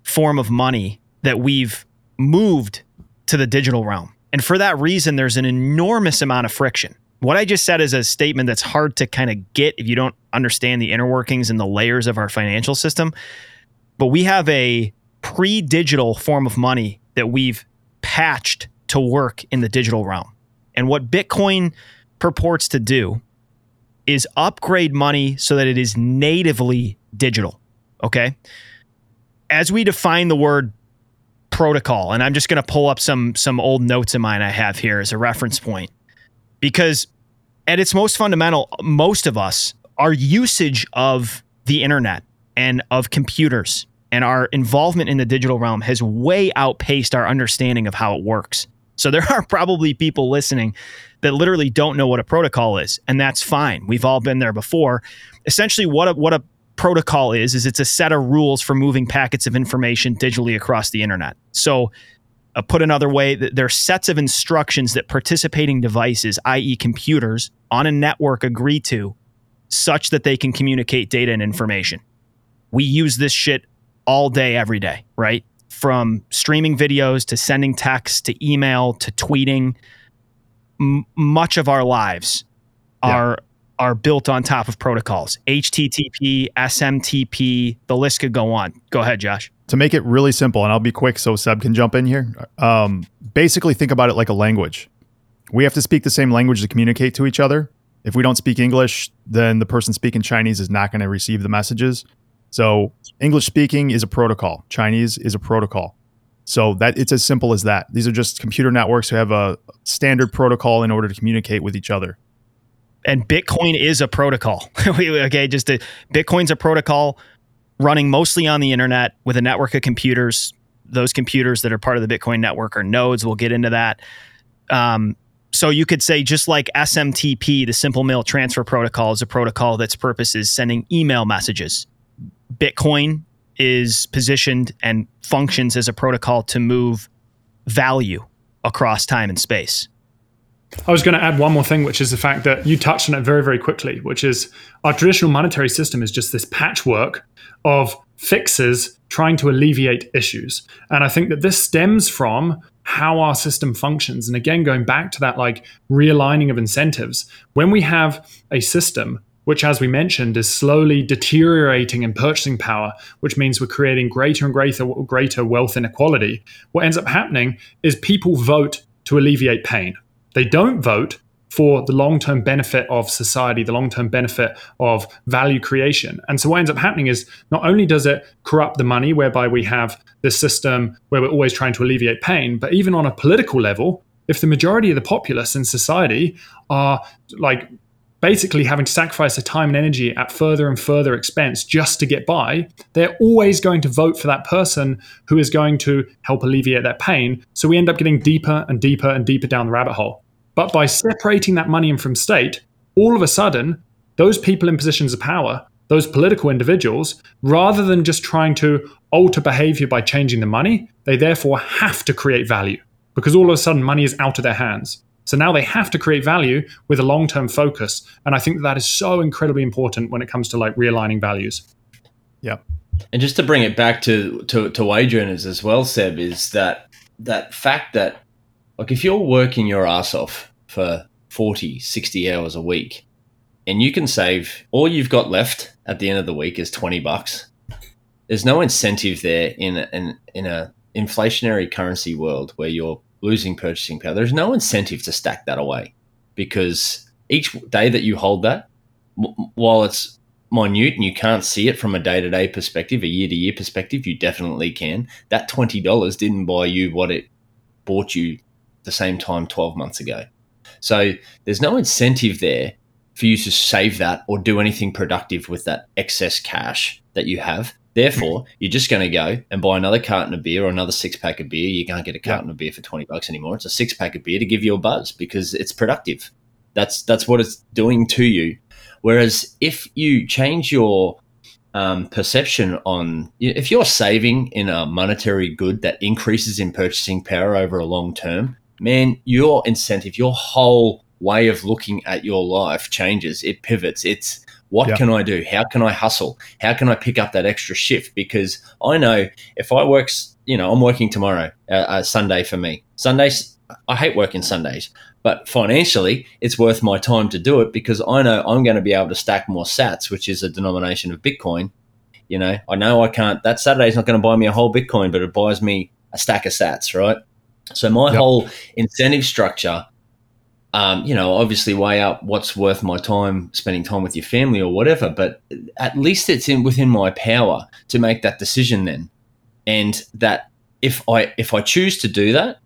form of money that we've moved to the digital realm. And for that reason, there's an enormous amount of friction. What I just said is a statement that's hard to kind of get if you don't understand the inner workings and the layers of our financial system. But we have a pre digital form of money that we've patched to work in the digital realm. And what Bitcoin purports to do is upgrade money so that it is natively digital. Okay. As we define the word protocol, and I'm just going to pull up some some old notes of mine I have here as a reference point, because at its most fundamental, most of us, our usage of the internet and of computers and our involvement in the digital realm has way outpaced our understanding of how it works. So there <laughs> are probably people listening that literally don't know what a protocol is, and that's fine. We've all been there before. Essentially, what a, what a protocol is is it's a set of rules for moving packets of information digitally across the internet. So, uh, put another way, there are sets of instructions that participating devices, i.e., computers, on a network agree to, such that they can communicate data and information. We use this shit all day, every day, right? From streaming videos to sending texts to email to tweeting. M- much of our lives yeah. are are built on top of protocols HTTP, SMTP, the list could go on. Go ahead, Josh. To make it really simple, and I'll be quick so Seb can jump in here. Um, basically, think about it like a language. We have to speak the same language to communicate to each other. If we don't speak English, then the person speaking Chinese is not going to receive the messages. So, English speaking is a protocol, Chinese is a protocol. So that it's as simple as that. These are just computer networks who have a standard protocol in order to communicate with each other and Bitcoin is a protocol. <laughs> okay, just a, Bitcoin's a protocol running mostly on the internet with a network of computers. Those computers that are part of the Bitcoin network are nodes. We'll get into that. Um, so you could say just like SMTP, the Simple Mail Transfer Protocol, is a protocol that's purpose is sending email messages. Bitcoin is positioned and functions as a protocol to move value across time and space. I was going to add one more thing, which is the fact that you touched on it very, very quickly, which is our traditional monetary system is just this patchwork of fixes trying to alleviate issues. And I think that this stems from how our system functions. And again, going back to that like realigning of incentives, when we have a system which, as we mentioned, is slowly deteriorating in purchasing power, which means we're creating greater and greater, greater wealth inequality. What ends up happening is people vote to alleviate pain. They don't vote for the long term benefit of society, the long term benefit of value creation. And so, what ends up happening is not only does it corrupt the money, whereby we have this system where we're always trying to alleviate pain, but even on a political level, if the majority of the populace in society are like basically having to sacrifice their time and energy at further and further expense just to get by, they're always going to vote for that person who is going to help alleviate that pain. So we end up getting deeper and deeper and deeper down the rabbit hole. But by separating that money from state, all of a sudden, those people in positions of power, those political individuals, rather than just trying to alter behavior by changing the money, they therefore have to create value because all of a sudden money is out of their hands. So now they have to create value with a long term focus. And I think that, that is so incredibly important when it comes to like realigning values. Yeah. And just to bring it back to, to, to wage earners as well, Seb, is that that fact that like if you're working your ass off for 40, 60 hours a week and you can save all you've got left at the end of the week is 20 bucks. There's no incentive there in an in, in a inflationary currency world where you're losing purchasing power. There's no incentive to stack that away because each day that you hold that, while it's minute and you can't see it from a day to day perspective, a year to year perspective, you definitely can. That $20 didn't buy you what it bought you the same time 12 months ago. So there's no incentive there for you to save that or do anything productive with that excess cash that you have. Therefore, <laughs> you're just going to go and buy another carton of beer or another six pack of beer. You can't get a carton of beer for 20 bucks anymore. It's a six pack of beer to give you a buzz because it's productive. That's that's what it's doing to you. Whereas if you change your um, perception on if you're saving in a monetary good that increases in purchasing power over a long term, man, your incentive, your whole way of looking at your life changes. It pivots. It's what can I do? How can I hustle? How can I pick up that extra shift? Because I know if I work, you know, I'm working tomorrow, uh, uh, Sunday for me. Sundays, I hate working Sundays, but financially, it's worth my time to do it because I know I'm going to be able to stack more sats, which is a denomination of Bitcoin. You know, I know I can't, that Saturday's not going to buy me a whole Bitcoin, but it buys me a stack of sats, right? So my yep. whole incentive structure um, you know, obviously weigh up what's worth my time spending time with your family or whatever. But at least it's in within my power to make that decision then, and that if I if I choose to do that,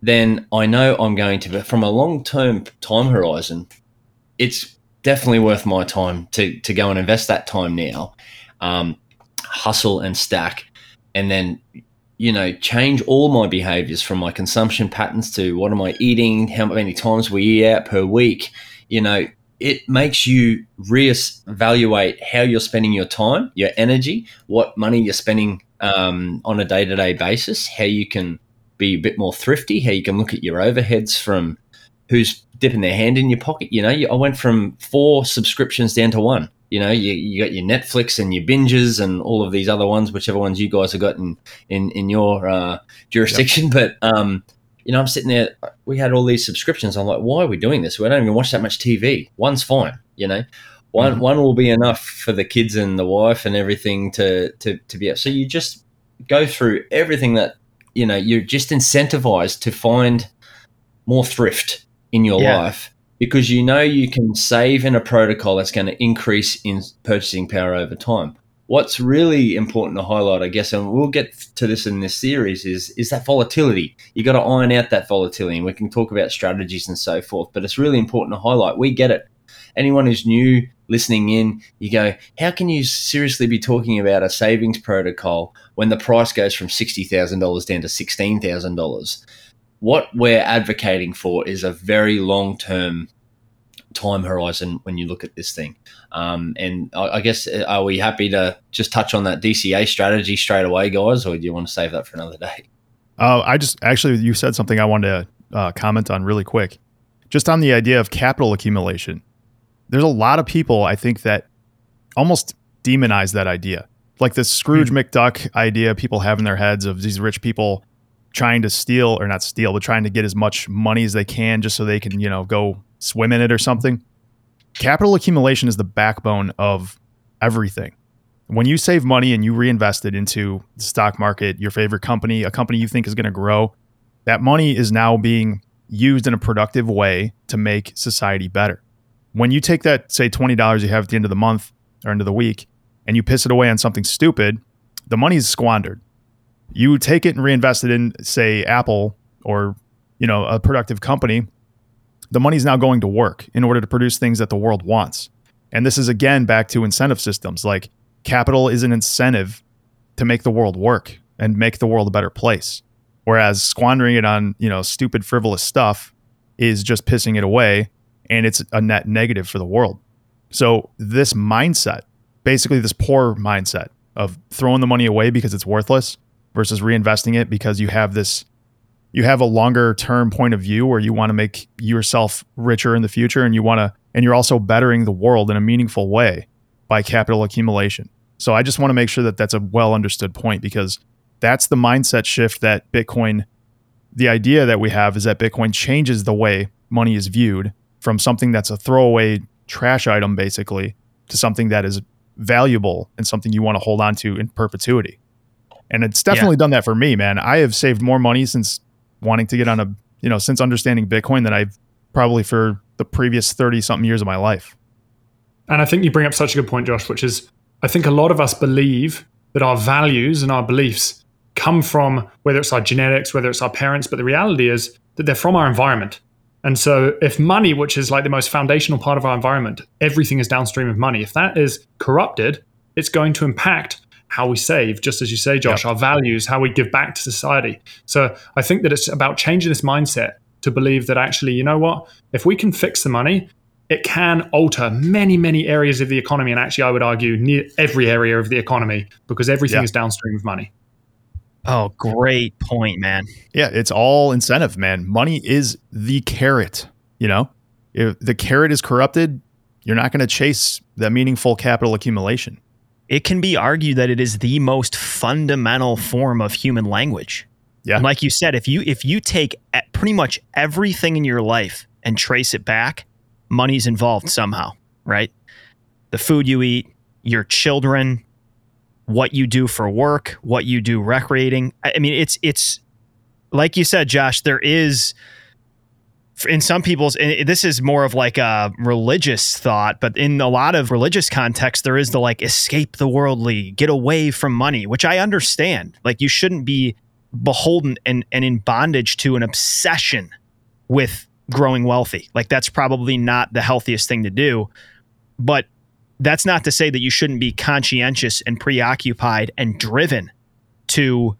then I know I'm going to. From a long term time horizon, it's definitely worth my time to to go and invest that time now, um, hustle and stack, and then you know, change all my behaviors from my consumption patterns to what am I eating, how many times we eat out per week. You know, it makes you reevaluate how you're spending your time, your energy, what money you're spending um, on a day to day basis, how you can be a bit more thrifty, how you can look at your overheads from who's dipping their hand in your pocket. You know, I went from four subscriptions down to one you know, you, you got your Netflix and your binges and all of these other ones, whichever ones you guys have got in in, in your uh, jurisdiction. Yep. But um, you know, I'm sitting there. We had all these subscriptions. I'm like, why are we doing this? We don't even watch that much TV. One's fine. You know, one mm-hmm. one will be enough for the kids and the wife and everything to to to be. up. So you just go through everything that you know. You're just incentivized to find more thrift in your yeah. life because you know you can save in a protocol that's going to increase in purchasing power over time. What's really important to highlight, I guess, and we'll get to this in this series, is is that volatility. You got to iron out that volatility, and we can talk about strategies and so forth. But it's really important to highlight. We get it. Anyone who's new listening in, you go, how can you seriously be talking about a savings protocol when the price goes from sixty thousand dollars down to sixteen thousand dollars? What we're advocating for is a very long term time horizon when you look at this thing. Um, and I, I, guess, uh, are we happy to just touch on that DCA strategy straight away, guys, or do you want to save that for another day? Uh, I just actually, you said something I wanted to uh, comment on really quick. Just on the idea of capital accumulation. There's a lot of people, I think, that almost demonize that idea. Like this Scrooge mm. McDuck idea people have in their heads of these rich people trying to steal or not steal, but trying to get as much money as they can just so they can, you know, go swim in it or something. Capital accumulation is the backbone of everything. When you save money and you reinvest it into the stock market, your favorite company, a company you think is going to grow, that money is now being used in a productive way to make society better. When you take that, say, $20 you have at the end of the month or end of the week, and you piss it away on something stupid, the money is squandered you take it and reinvest it in say apple or you know a productive company the money's now going to work in order to produce things that the world wants. And this is again back to incentive systems. Like capital is an incentive to make the world work and make the world a better place. Whereas squandering it on you know stupid frivolous stuff is just pissing it away and it's a net negative for the world. So this mindset basically this poor mindset of throwing the money away because it's worthless versus reinvesting it because you have this you have a longer term point of view where you want to make yourself richer in the future and you want to and you're also bettering the world in a meaningful way by capital accumulation. So I just want to make sure that that's a well understood point because that's the mindset shift that Bitcoin the idea that we have is that Bitcoin changes the way money is viewed from something that's a throwaway trash item basically to something that is valuable and something you want to hold on to in perpetuity. And it's definitely yeah. done that for me, man. I have saved more money since wanting to get on a, you know, since understanding Bitcoin than I've probably for the previous 30 something years of my life. And I think you bring up such a good point, Josh, which is I think a lot of us believe that our values and our beliefs come from whether it's our genetics, whether it's our parents, but the reality is that they're from our environment. And so, if money, which is like the most foundational part of our environment, everything is downstream of money, if that is corrupted, it's going to impact how we save, just as you say, Josh, yep. our values, how we give back to society. So I think that it's about changing this mindset to believe that actually, you know what, if we can fix the money, it can alter many, many areas of the economy. And actually, I would argue near every area of the economy because everything Yeah. is downstream of money. Oh, great point, man. Yeah, it's all incentive, man. Money is the carrot. You know, if the carrot is corrupted, you're not going to chase that meaningful capital accumulation. It can be argued that it is the most fundamental form of human language. Yeah. And like you said, if you if you take pretty much everything in your life and trace it back, money's involved somehow, right? The food you eat, your children, what you do for work, what you do recreating. I I mean, it's it's like you said, Josh. There is in some people's this is more of like a religious thought but in a lot of religious contexts there is the like escape the worldly get away from money which i understand. Like you shouldn't be beholden and, and in bondage to an obsession with growing wealthy. Like that's probably not the healthiest thing to do but that's not to say that you shouldn't be conscientious and preoccupied and driven to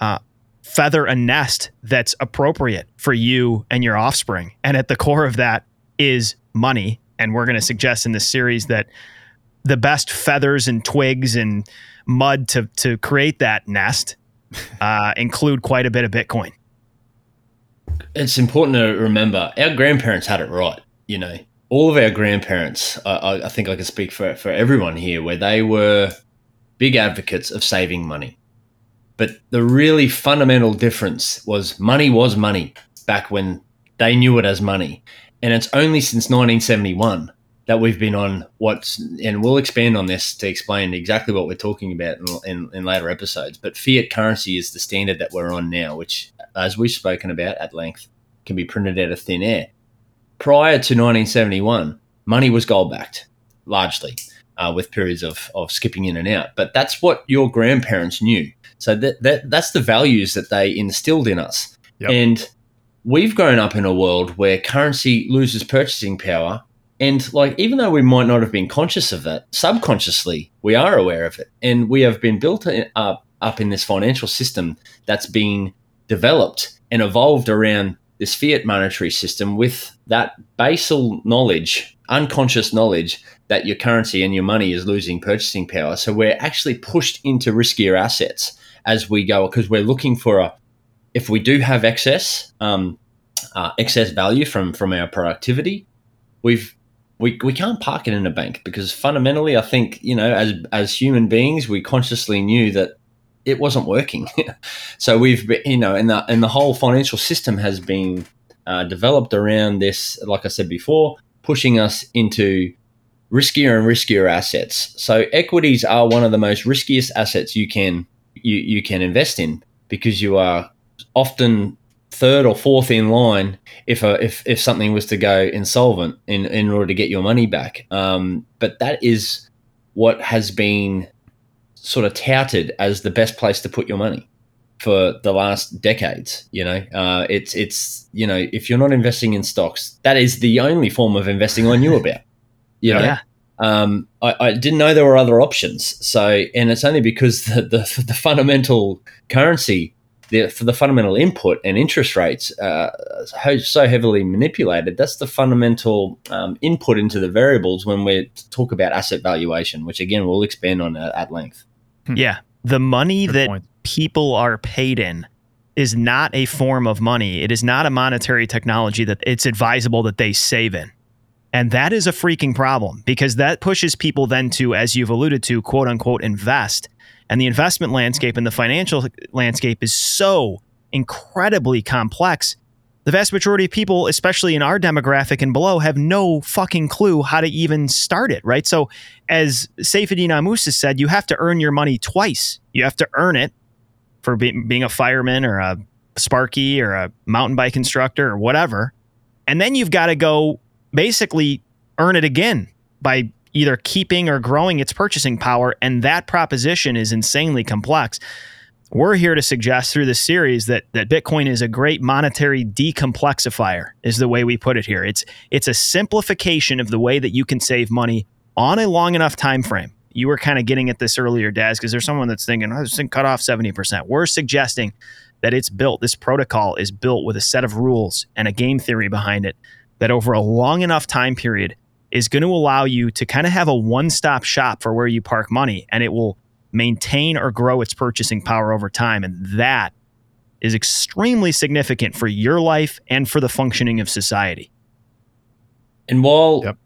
uh, feather a nest that's appropriate for you and your offspring. And at the core of that is money. And we're going to suggest in this series that the best feathers and twigs and mud to, to create that nest <laughs> uh, include quite a bit of Bitcoin. it's important to remember our grandparents had it right. You know, all of our grandparents, I- I, think I can speak for, for everyone here, where they were big advocates of saving money. But the really fundamental difference was money was money back when they knew it as money. And it's only since 1971 that we've been on what's, and we'll expand on this to explain exactly what we're talking about in, in, in later episodes. But fiat currency is the standard that we're on now, which, as we've spoken about at length, can be printed out of thin air. Prior to 1971, money was gold backed, largely, uh, with periods of, of skipping in and out. But that's what your grandparents knew. So that, that that's the values that they instilled in us. Yep. And we've grown up in a world where currency loses purchasing power. And like, even though we might not have been conscious of that, subconsciously we are aware of it, and we have been built up up in this financial system that's been developed and evolved around this fiat monetary system with that basal knowledge, unconscious knowledge that your currency and your money is losing purchasing power. So we're actually pushed into riskier assets as we go because we're looking for a if we do have excess um, uh, excess value from from our productivity, we've we, we can't park it in a bank because fundamentally, I think you know as as human beings, we consciously knew that it wasn't working. <laughs> so we've been, you know, and the and the whole financial system has been uh, developed around this. Like I said before, pushing us into riskier and riskier assets. So equities are one of the most riskiest assets you can you, you can invest in because you are often third or fourth in line if a, if if something was to go insolvent in in order to get your money back. Um, but that is what has been sort of touted as the best place to put your money for the last decades. You know, uh, it's it's you know if you're not investing in stocks, that is the only form of investing I knew about. You <laughs> know, Yeah. Um, I, I didn't know there were other options. So, and it's only because the the, <laughs> the fundamental currency, the for the fundamental input and interest rates, uh, so- so heavily manipulated. That's the fundamental um, input into the variables when we talk about asset valuation, which again we'll expand on at, at length. Yeah. The money Good that point. people are paid in is not a form of money. It is not a monetary technology that it's advisable that they save in. And that is a freaking problem because that pushes people then to, as you've alluded to, quote unquote, invest. And the investment landscape and the financial landscape is so incredibly complex. The vast majority of people, especially in our demographic and below, have no fucking clue how to even start it, right? So, as Saifedean Ammous has said, you have to earn your money twice. You have to earn it for be- being a fireman or a Sparky or a mountain bike instructor or whatever. And then you've got to go basically earn it again by either keeping or growing its purchasing power. And that proposition is insanely complex. We're here to suggest through this series that that Bitcoin is a great monetary decomplexifier, is the way we put it here. It's it's a simplification of the way that you can save money on a long enough time frame. You were kind of getting at this earlier, Daz, because there's someone that's thinking, oh, this thing cut off 70%. We're suggesting that it's built, this protocol is built with a set of rules and a game theory behind it that over a long enough time period is going to allow you to kind of have a one stop shop for where you park money and it will maintain or grow its purchasing power over time. And that is extremely significant for your life and for the functioning of society. And while Yep.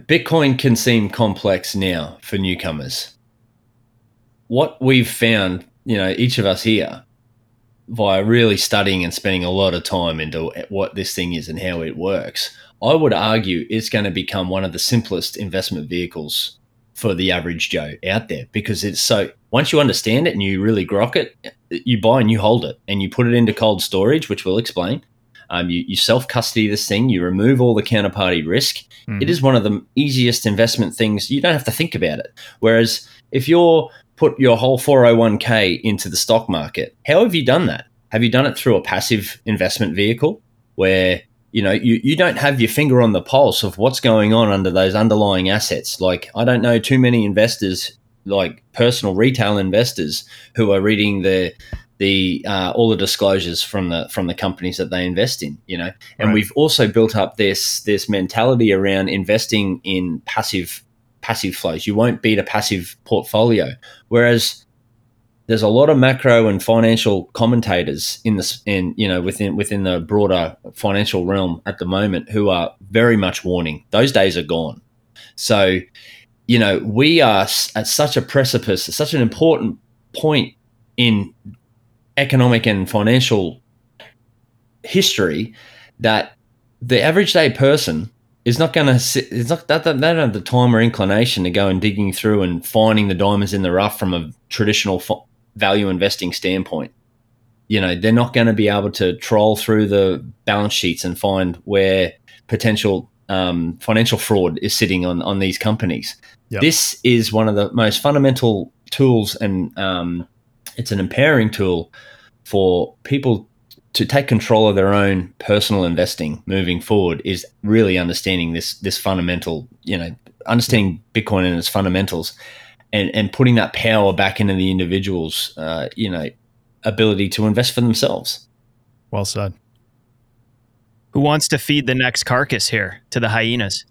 Bitcoin can seem complex now for newcomers, what we've found, you know, each of us here, via really studying and spending a lot of time into what this thing is and how it works, I would argue it's going to become one of the simplest investment vehicles for the average Joe out there because it's so once you understand it and you really grok it, you buy and you hold it and you put it into cold storage, which we'll explain. Um, you, you self custody this thing, you remove all the counterparty risk. Mhm. It is one of the easiest investment things. You don't have to think about it. Whereas if you're put your whole 401k into the stock market, how have you done that? Have you done it through a passive investment vehicle where you know you, you don't have your finger on the pulse of what's going on under those underlying assets? Like I don't know too many investors like personal retail investors who are reading the the uh, all the disclosures from the from the companies that they invest in you know and Right. we've also built up this this mentality around investing in passive passive flows. You won't beat a passive portfolio. Whereas there's a lot of macro and financial commentators in this in you know within within the broader financial realm at the moment who are very much warning those days are gone. So you know we are at such a precipice such an important point in economic and financial history that the average day person is not going to sit it's not that they don't have the time or inclination to go and digging through and finding the diamonds in the rough from a traditional fo- value investing standpoint you know they're not going to be able to troll through the balance sheets and find where potential um, financial fraud is sitting on on these companies Yep. this is one of the most fundamental tools and um, it's an empowering tool for people to take control of their own personal investing moving forward is really understanding this this fundamental you know understanding bitcoin and its fundamentals and and putting that power back into the individual's uh, you know ability to invest for themselves Well said. Who wants to feed the next carcass here to the hyenas?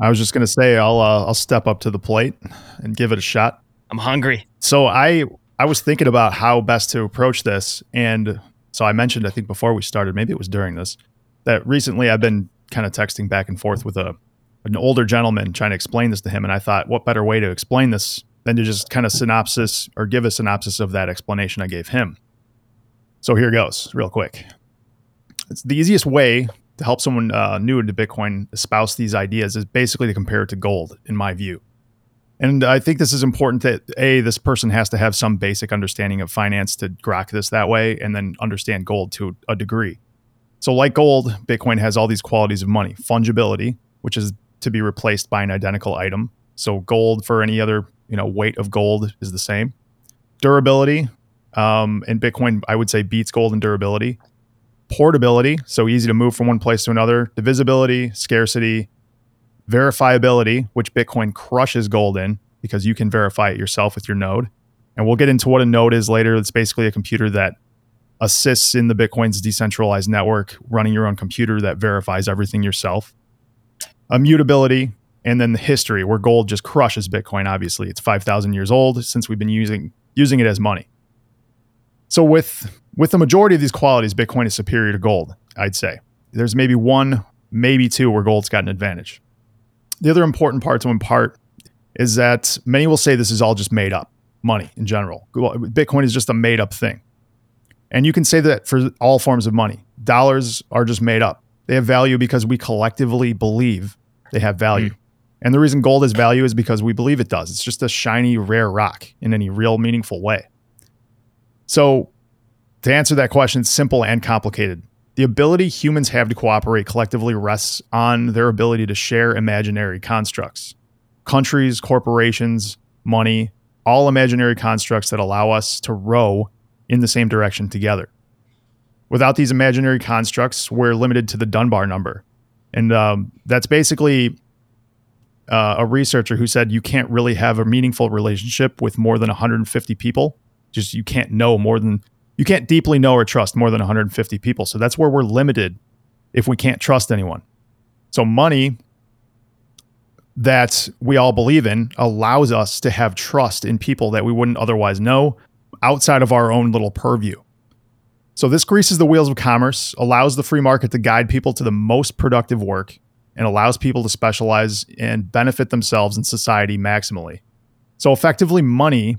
I was just going to say I'll uh, I'll step up to the plate and give it a shot. I'm hungry. So I I was thinking about how best to approach this, and so I mentioned I think before we started, maybe it was during this, that recently I've been kind of texting back and forth with a an older gentleman trying to explain this to him, and I thought, what better way to explain this than to just kind of synopsis or give a synopsis of that explanation I gave him. So here goes, real quick. It's the easiest way to help someone uh, new to Bitcoin espouse these ideas is basically to compare it to gold, in my view. And I think this is important that A, this person has to have some basic understanding of finance to grok this that way and then understand gold to a degree. So, like gold, Bitcoin has all these qualities of money fungibility, which is to be replaced by an identical item. So, gold for any other you know weight of gold is the same. Durability, um, and Bitcoin, I would say, beats gold in durability. Portability, so easy to move from one place to another. Divisibility, scarcity, verifiability, which Bitcoin crushes gold in because you can verify it yourself with your node. And we'll get into what a node is later. It's basically a computer that assists in the Bitcoin's decentralized network, running your own computer that verifies everything yourself. Immutability, and then the history, where gold just crushes Bitcoin. Obviously, it's five thousand years old since we've been using using it as money. So with with the majority of these qualities, Bitcoin is superior to gold. I'd say there's maybe one, maybe two where gold's got an advantage. The other important part to impart is that many will say this is all just made up money in general. Bitcoin is just a made up thing. And you can say that for all forms of money. Dollars are just made up. They have value because we collectively believe they have value. Hmm. And the reason gold has value is because we believe it does. It's just a shiny, rare rock in any real, meaningful way. So, to answer that question, it's simple and complicated. The ability humans have to cooperate collectively rests on their ability to share imaginary constructs. Countries, corporations, money, all imaginary constructs that allow us to row in the same direction together. Without these imaginary constructs, we're limited to the Dunbar number. And um, that's basically uh, a researcher who said you can't really have a meaningful relationship with more than 150 people. Just you can't know more than, you can't deeply know or trust more than 150 people. So that's where we're limited if we can't trust anyone. So, money that we all believe in allows us to have trust in people that we wouldn't otherwise know outside of our own little purview. So, this greases the wheels of commerce, allows the free market to guide people to the most productive work, and allows people to specialize and benefit themselves and society maximally. So, effectively, money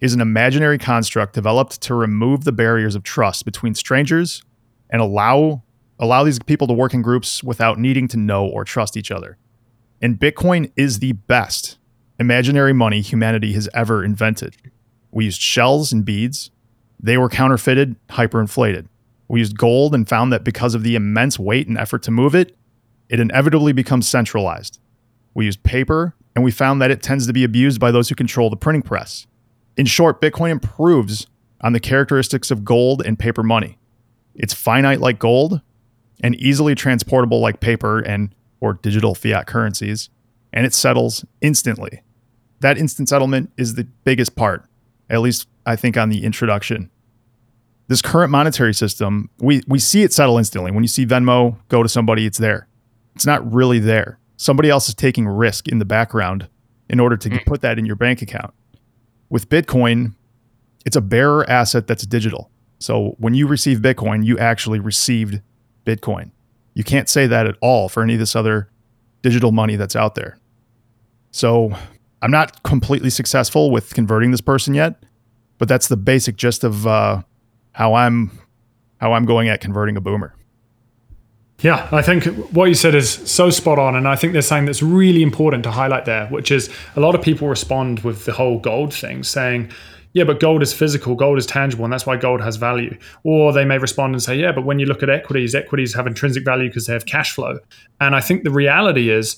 is an imaginary construct developed to remove the barriers of trust between strangers and allow allow these people to work in groups without needing to know or trust each other. And Bitcoin is the best imaginary money humanity has ever invented. We used shells and beads. They were counterfeited, hyperinflated. We used gold and found that because of the immense weight and effort to move it, it inevitably becomes centralized. We used paper, and we found that it tends to be abused by those who control the printing press. In short, Bitcoin improves on the characteristics of gold and paper money. It's finite like gold and easily transportable like paper and or digital fiat currencies, and it settles instantly. That instant settlement is the biggest part, at least I think on the introduction. This current monetary system, we, we see it settle instantly. When you see Venmo go to somebody, it's there. It's not really there. Somebody else is taking risk in the background in order to mm. put that in your bank account. With Bitcoin, it's a bearer asset that's digital. So when you receive Bitcoin, you actually received Bitcoin. You can't say that at all for any of this other digital money that's out there. So I'm not completely successful with converting this person yet, but that's the basic gist of uh, how I'm how I'm going at converting a boomer. Yeah, I think what you said is so spot on. And I think there's something that's really important to highlight there, which is a lot of people respond with the whole gold thing, saying, yeah, but gold is physical, gold is tangible, and that's why gold has value. Or they may respond and say, yeah, but when you look at equities, equities have intrinsic value because they have cash flow. And I think the reality is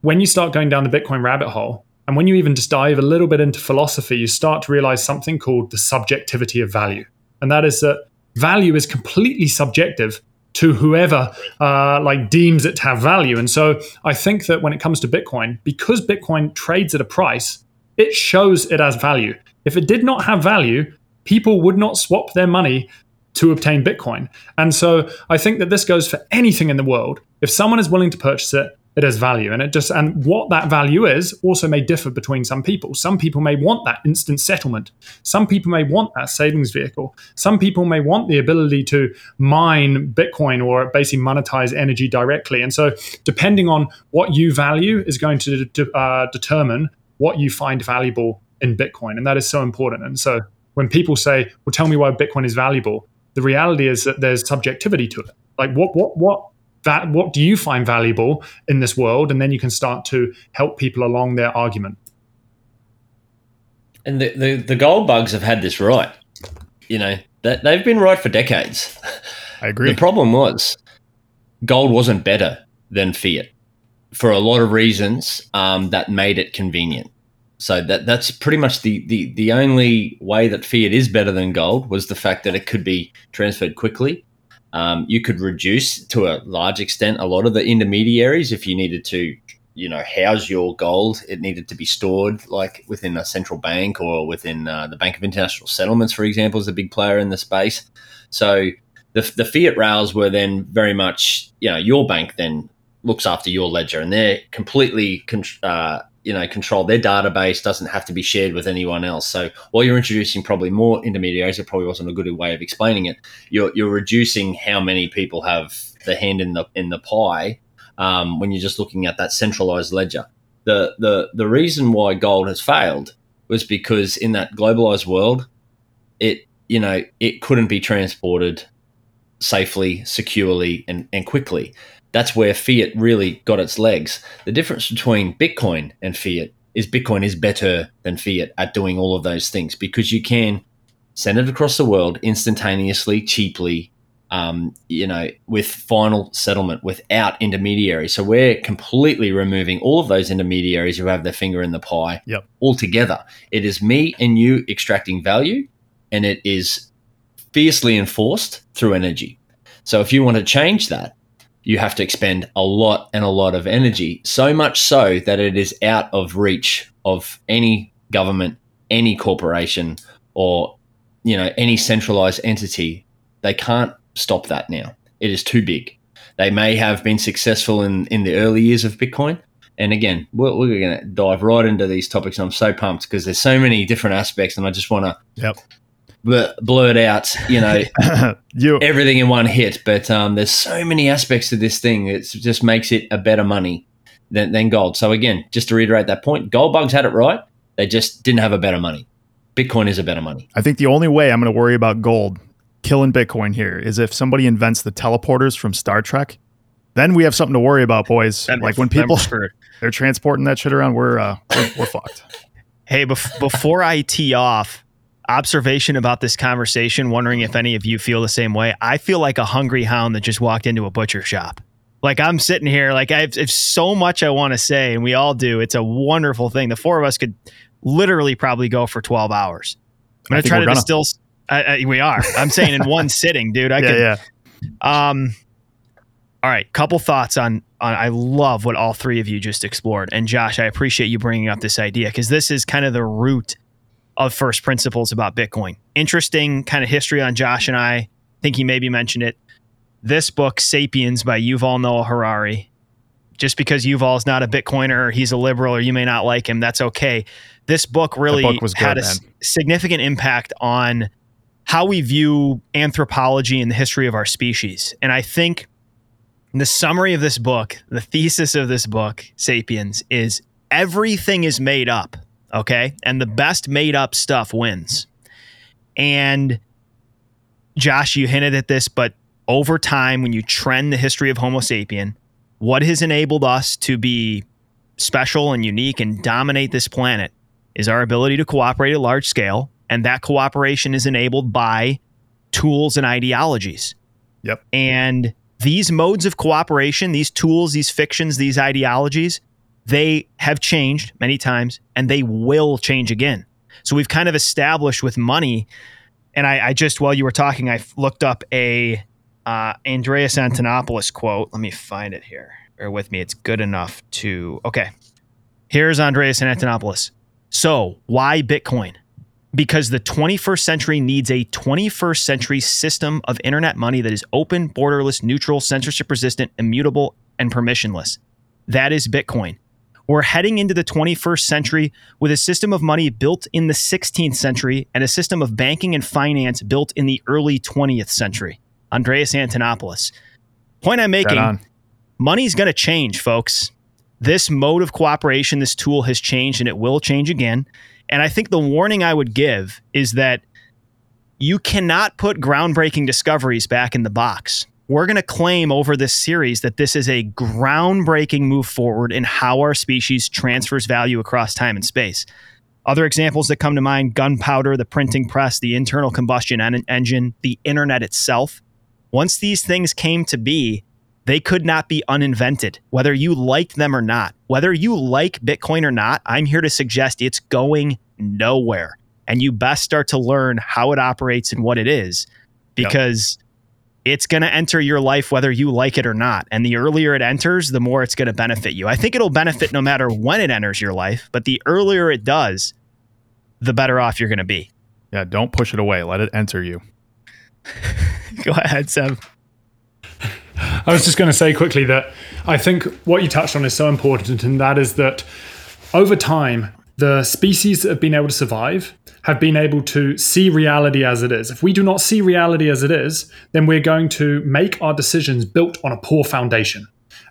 when you start going down the Bitcoin rabbit hole, and when you even just dive a little bit into philosophy, you start to realize something called the subjectivity of value. And that is that value is completely subjective to whoever uh, like deems it to have value. And so I think that when it comes to Bitcoin, because Bitcoin trades at a price, it shows it has value. If it did not have value, people would not swap their money to obtain Bitcoin. And so I think that this goes for anything in the world. If someone is willing to purchase it, it has value and it just and what that value is also may differ between some people. Some people may want that instant settlement. Some people may want that savings vehicle. Some people may want the ability to mine bitcoin or basically monetize energy directly. And so depending on what you value is going to de- uh, determine what you find valuable in bitcoin and that is so important. And so when people say well tell me why bitcoin is valuable the reality is that there's subjectivity to it. Like what what what that what do you find valuable in this world? And then you can start to help people along their argument. And the, the, the gold bugs have had this right. You know that they've been right for decades. I agree. the problem was gold wasn't better than fiat for a lot of reasons um, that made it convenient. So that that's pretty much the, the the only way that fiat is better than gold was the fact that it could be transferred quickly um, you could reduce to a large extent a lot of the intermediaries if you needed to, you know, house your gold. It needed to be stored like within a central bank or within uh, the Bank of International Settlements, for example, is a big player in the space. So the, the fiat rails were then very much, you know, your bank then looks after your ledger and they're completely uh, you know control. Their database doesn't have to be shared with anyone else. So while you're introducing probably more intermediaries it probably wasn't a good way of explaining it. You're, you're reducing how many people have the hand in the in the pie um, when you're just looking at that centralized ledger. The the the reason why gold has failed was because in that globalized world it you know it couldn't be transported safely securely and, and quickly that's where fiat really got its legs. The difference between Bitcoin and fiat is Bitcoin is better than fiat at doing all of those things because you can send it across the world instantaneously, cheaply, um, you know, with final settlement without intermediaries. So we're completely removing all of those intermediaries who have their finger in the pie yep. altogether. It is me and you extracting value, and it is fiercely enforced through energy. So if you want to change that, you have to expend a lot and a lot of energy, so much so that it is out of reach of any government, any corporation, or you know any centralized entity. They can't stop that now. It is too big. They may have been successful in, in the early years of Bitcoin. And again, we're, we're going to dive right into these topics. I'm so pumped because there's so many different aspects, and I just want to Yep. Bl- blurt out, you know, <laughs> you everything in one hit. But um, there's so many aspects to this thing. It just makes it a better money than, than gold. So again, just to reiterate that point, gold bugs had it right. They just didn't have a better money. Bitcoin is a better money. I think the only way I'm going to worry about gold killing Bitcoin here is if somebody invents the teleporters from Star Trek. Then we have something to worry about, boys. Then like we're- when people we're <laughs> they're transporting that shit around, we're uh, we're, we're fucked. <laughs> Hey, bef- before I tee off, observation about this conversation, wondering if any of you feel the same way. I feel like a hungry hound that just walked into a butcher shop. Like I'm sitting here, like I have, I have so much I want to say, and we all do. It's a wonderful thing. The four of us could literally probably go for 12 hours. I'm I gonna try to gonna. distill. I, I- we are. I'm saying in one <laughs> sitting, dude. I yeah, could. yeah. Um, all right, couple thoughts on on. I love what all three of you just explored, and Josh, I appreciate you bringing up this idea because this is kind of the root of first principles about Bitcoin. Interesting kind of history on Josh and I. I think he maybe mentioned it. This book, Sapiens by Yuval Noah Harari. Just because Yuval is not a Bitcoiner, or he's a liberal, or you may not like him, that's okay. This book really book was had good, a man. significant impact on how we view anthropology and the history of our species. And I think the summary of this book, the thesis of this book, Sapiens, is everything is made up. Okay. And the best made up stuff wins. And Josh, you hinted at this, but over time, when you trend the history of Homo sapien, what has enabled us to be special and unique and dominate this planet is our ability to cooperate at large scale. And that cooperation is enabled by tools and ideologies. Yep. And these modes of cooperation, these tools, these fictions, these ideologies, they have changed many times and they will change again. So we've kind of established with money. And I, I just, while you were talking, I looked up a uh, Andreas Antonopoulos quote. Let me find it here. Bear with me. It's good enough to. Okay. Here's Andreas Antonopoulos. So, why Bitcoin? Because the 21st century needs a 21st century system of internet money that is open, borderless, neutral, censorship resistant, immutable, and permissionless. That is Bitcoin. We're heading into the 21st century with a system of money built in the 16th century and a system of banking and finance built in the early 20th century. Andreas Antonopoulos. Point I'm making on. money's going to change, folks. This mode of cooperation, this tool has changed and it will change again. And I think the warning I would give is that you cannot put groundbreaking discoveries back in the box. We're going to claim over this series that this is a groundbreaking move forward in how our species transfers value across time and space. Other examples that come to mind gunpowder, the printing press, the internal combustion en- engine, the internet itself. Once these things came to be, they could not be uninvented, whether you liked them or not. Whether you like Bitcoin or not, I'm here to suggest it's going nowhere. And you best start to learn how it operates and what it is because it's going to enter your life whether you like it or not. And the earlier it enters, the more it's going to benefit you. I think it'll benefit no matter when it enters your life, but the earlier it does, the better off you're going to be. Yeah, don't push it away. Let it enter you. <laughs> Go ahead, Seb. I was just going to say quickly that I think what you touched on is so important, and that is that over time, the species that have been able to survive have been able to see reality as it is. If we do not see reality as it is, then we're going to make our decisions built on a poor foundation.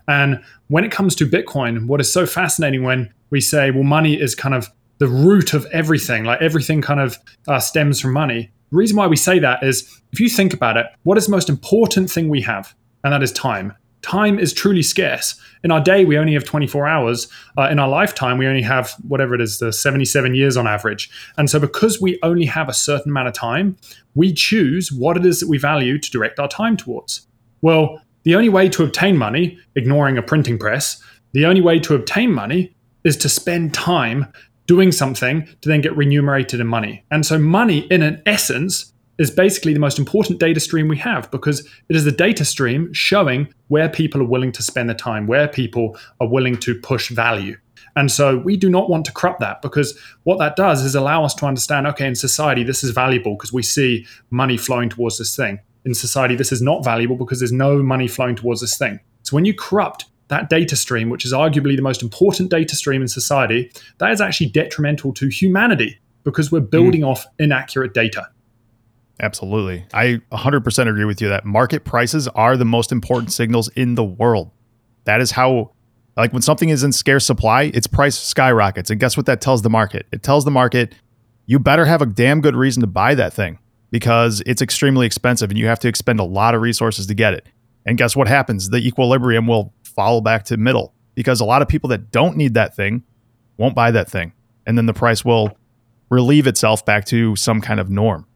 And when it comes to Bitcoin, what is so fascinating when we say, well, money is kind of the root of everything, like everything kind of uh, stems from money. The reason why we say that is if you think about it, what is the most important thing we have? And that is time. Time is truly scarce. In our day, we only have 24 hours. Uh, in our lifetime, we only have whatever it is, the 77 years on average. And so, because we only have a certain amount of time, we choose what it is that we value to direct our time towards. Well, the only way to obtain money, ignoring a printing press, the only way to obtain money is to spend time doing something to then get remunerated in money. And so, money, in an essence, is basically the most important data stream we have because it is the data stream showing where people are willing to spend their time, where people are willing to push value. And so we do not want to corrupt that because what that does is allow us to understand okay, in society, this is valuable because we see money flowing towards this thing. in society this is not valuable because there's no money flowing towards this thing. So when you corrupt that data stream, which is arguably the most important data stream in society, that is actually detrimental to humanity because we're building mm. off inaccurate data. Absolutely. I 100% agree with you that market prices are the most important signals in the world. That is how, like, when something is in scarce supply, its price skyrockets. And guess what that tells the market? It tells the market, you better have a damn good reason to buy that thing because it's extremely expensive and you have to expend a lot of resources to get it. And guess what happens? The equilibrium will fall back to middle because a lot of people that don't need that thing won't buy that thing. And then the price will relieve itself back to some kind of norm.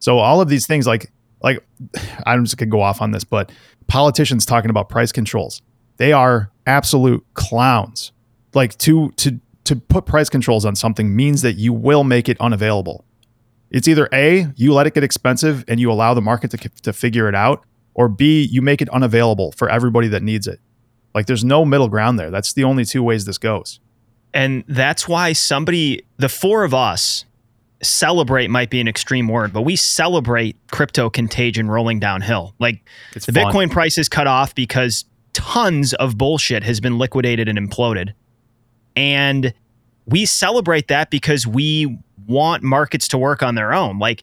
So all of these things, like like <sighs> I'm just gonna go off on this, but politicians talking about price controls, they are absolute clowns. Like to to to put price controls on something means that you will make it unavailable. It's either A, you let it get expensive and you allow the market to, to figure it out, or B, you make it unavailable for everybody that needs it. Like there's no middle ground there. That's the only two ways this goes. And that's why somebody, the four of us, celebrate might be an extreme word, but we celebrate crypto contagion rolling downhill. Like it's the fun. Bitcoin price is cut off because tons of bullshit has been liquidated and imploded. And we celebrate that because we want markets to work on their own. Like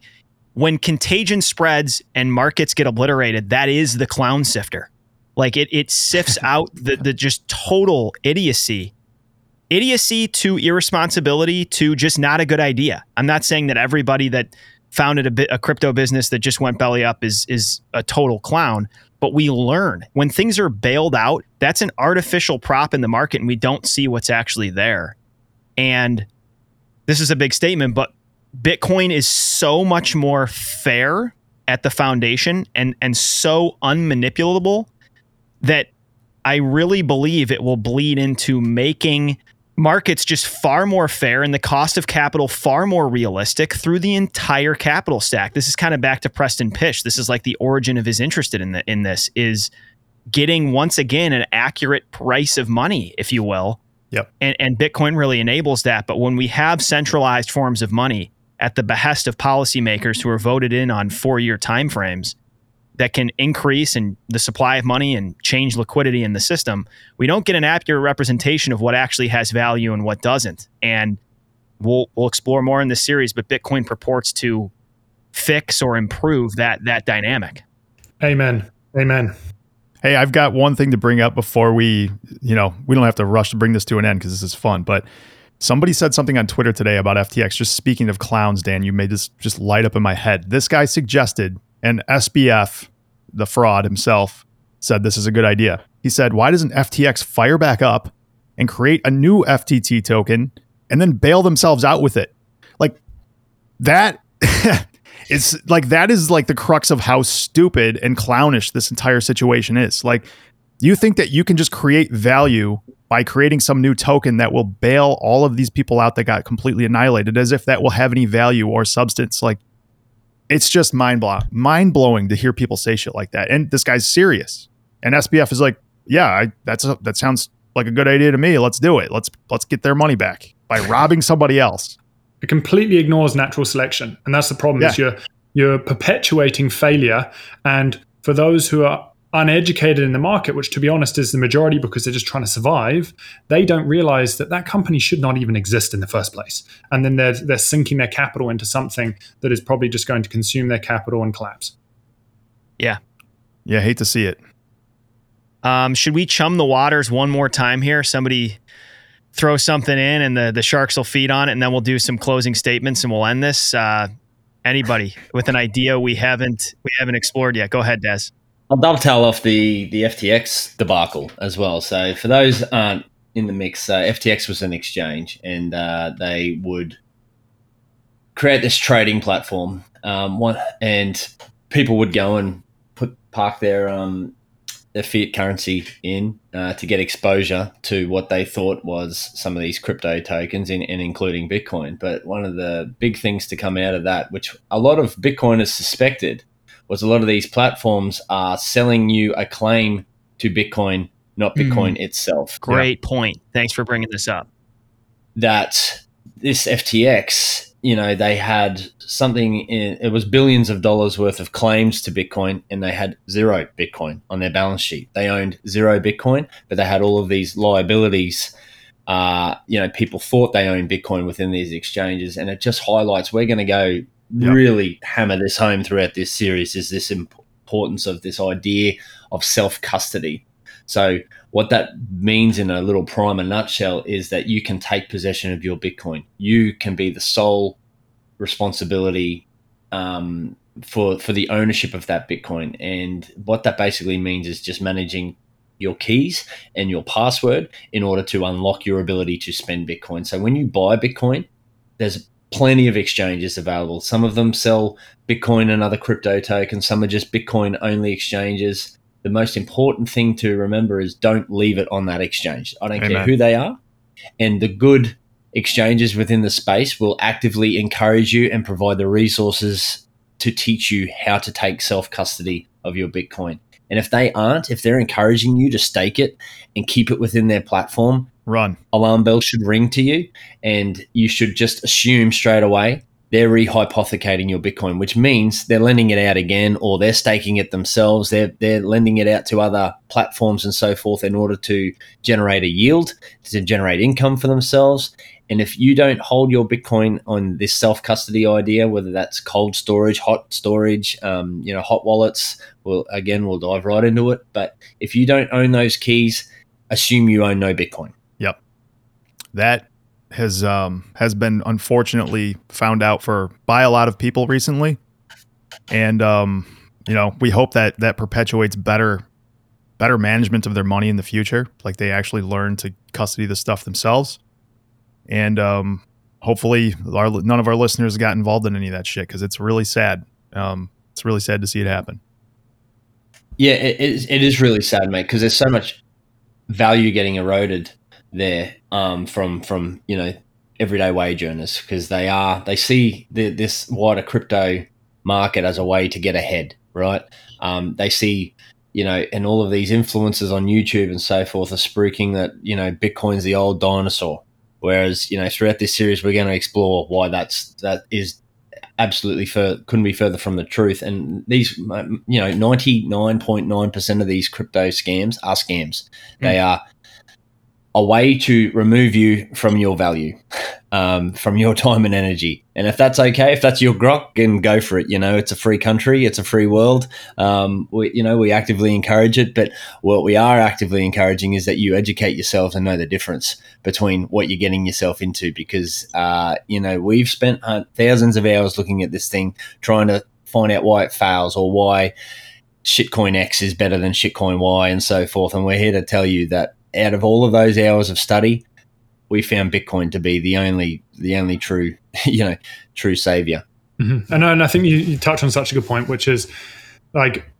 when contagion spreads and markets get obliterated, that is the clown sifter. Like it it sifts <laughs> out the the just total idiocy idiocy to irresponsibility to just not a good idea. I'm not saying that everybody that founded a, a crypto business that just went belly up is is a total clown, but we learn when things are bailed out. That's an artificial prop in the market, and we don't see what's actually there. And this is a big statement, but Bitcoin is so much more fair at the foundation and and so unmanipulable that I really believe it will bleed into making markets just far more fair and the cost of capital far more realistic through the entire capital stack. This is kind of back to Preston Pysh. This is like the origin of his interest in the, in this is getting once again an accurate price of money, if you will. Yep. And and Bitcoin really enables that. But when we have centralized forms of money at the behest of policymakers who are voted in on four year timeframes, that can increase in the supply of money and change liquidity in the system, we don't get an accurate representation of what actually has value and what doesn't. And we'll we'll explore more in this series, but Bitcoin purports to fix or improve that that dynamic. Amen. Amen. Hey, I've got one thing to bring up before we, you know, we don't have to rush to bring this to an end because this is fun, but Somebody said something on Twitter today about FTX. Just speaking of clowns, Dan, you made this just light up in my head. This guy suggested and SBF, the fraud himself, said this is a good idea. He said, Why doesn't FTX fire back up and create a new FTT token and then bail themselves out with it? Like that. <laughs> it's like that is like the crux of how stupid and clownish this entire situation is. Like, you think that you can just create value by creating some new token that will bail all of these people out that got completely annihilated as if that will have any value or substance. Like, it's just mind blowing, mind blowing to hear people say shit like that. And this guy's serious. And SBF is like, yeah, I, that's a, that sounds like a good idea to me. Let's do it. Let's let's get their money back by <laughs> robbing somebody else. It completely ignores natural selection, and that's the problem. Yeah. Is you're you're perpetuating failure, and for those who are uneducated in the market, which to be honest is the majority because they're just trying to survive, they don't realize that that company should not even exist in the first place. And then they're, they're sinking their capital into something that is probably just going to consume their capital and collapse. Yeah. Yeah, hate to see it. Um, should we chum the waters one more time here? Somebody throw something in and the, the sharks will feed on it and then we'll do some closing statements and we'll end this. Uh, anybody with an idea we haven't we haven't explored yet. Go ahead, Des. I'll dovetail off the the FTX debacle as well. So for those aren't in the mix, uh, FTX was an exchange, and uh, they would create this trading platform. Um, one, and people would go and put park their um, their fiat currency in uh, to get exposure to what they thought was some of these crypto tokens, in, and including Bitcoin. But one of the big things to come out of that, which a lot of Bitcoiners suspected was a lot of these platforms are selling you a claim to Bitcoin, not hmm. Bitcoin mm. itself. Great yeah. point. Thanks for bringing this up. That this FTX you know, they had something, in, it was billions of dollars worth of claims to Bitcoin and they had zero Bitcoin on their balance sheet. They owned zero Bitcoin, but they had all of these liabilities. Uh, you know, people thought they owned Bitcoin within these exchanges. And it just highlights, we're going to go yep. really hammer this home throughout this series is this importance of this idea of self custody. So, what that means in a little primer nutshell is that you can take possession of your Bitcoin. You can be the sole responsibility um, for for the ownership of that Bitcoin. And what that basically means is just managing your keys and your password in order to unlock your ability to spend Bitcoin. So when you buy Bitcoin, there's plenty of exchanges available. Some of them sell Bitcoin and other crypto tokens. Some are just Bitcoin only exchanges the most important thing to remember is don't leave it on that exchange. I don't Amen. care who they are. And the good exchanges within the space will actively encourage you and provide the resources to teach you how to take self custody of your Bitcoin. And if they aren't, if they're encouraging you to stake it and keep it within their platform, run. Alarm bells should ring to you. And you should just assume straight away they're rehypothecating your Bitcoin, which means they're lending it out again or they're staking it themselves. They're, they're lending it out to other platforms and so forth in order to generate a yield, to generate income for themselves. And if you don't hold your Bitcoin on this self custody idea, whether that's cold storage, hot storage, um, you know, hot wallets, well, again, we'll dive right into it. But if you don't own those keys, assume you own no Bitcoin. That has um, has been unfortunately found out for by a lot of people recently, and um, you know we hope that that perpetuates better better management of their money in the future. Like they actually learn to custody the stuff themselves, and um, hopefully our, none of our listeners got involved in any of that shit because it's really sad. Um, it's really sad to see it happen. Yeah, it it is really sad, mate, because there's so much value getting eroded there um, from from you know everyday wage earners because they are they see the, this wider crypto market as a way to get ahead, right? Um, they see you know, and all of these influencers on YouTube and so forth are spruiking that you know Bitcoin's the old dinosaur. Whereas you know throughout this series we're going to explore why that's that is absolutely fur- couldn't be further from the truth. And these, you know, ninety nine point nine percent of these crypto scams are scams. Mm. They are a way to remove you from your value, um, from your time and energy. And if that's okay, if that's your grok, then go for it. You know, it's a free country, it's a free world. Um, we, you know, we actively encourage it, but what we are actively encouraging is that you educate yourself and know the difference between what you're getting yourself into. Because, uh, you know, we've spent uh, thousands of hours looking at this thing, trying to find out why it fails or why shitcoin X is better than shitcoin Y and so forth. And we're here to tell you that out of all of those hours of study, we found Bitcoin to be the only the only true <laughs> you know true savior. Mm-hmm. And, and I think you, you on such a good point, which is like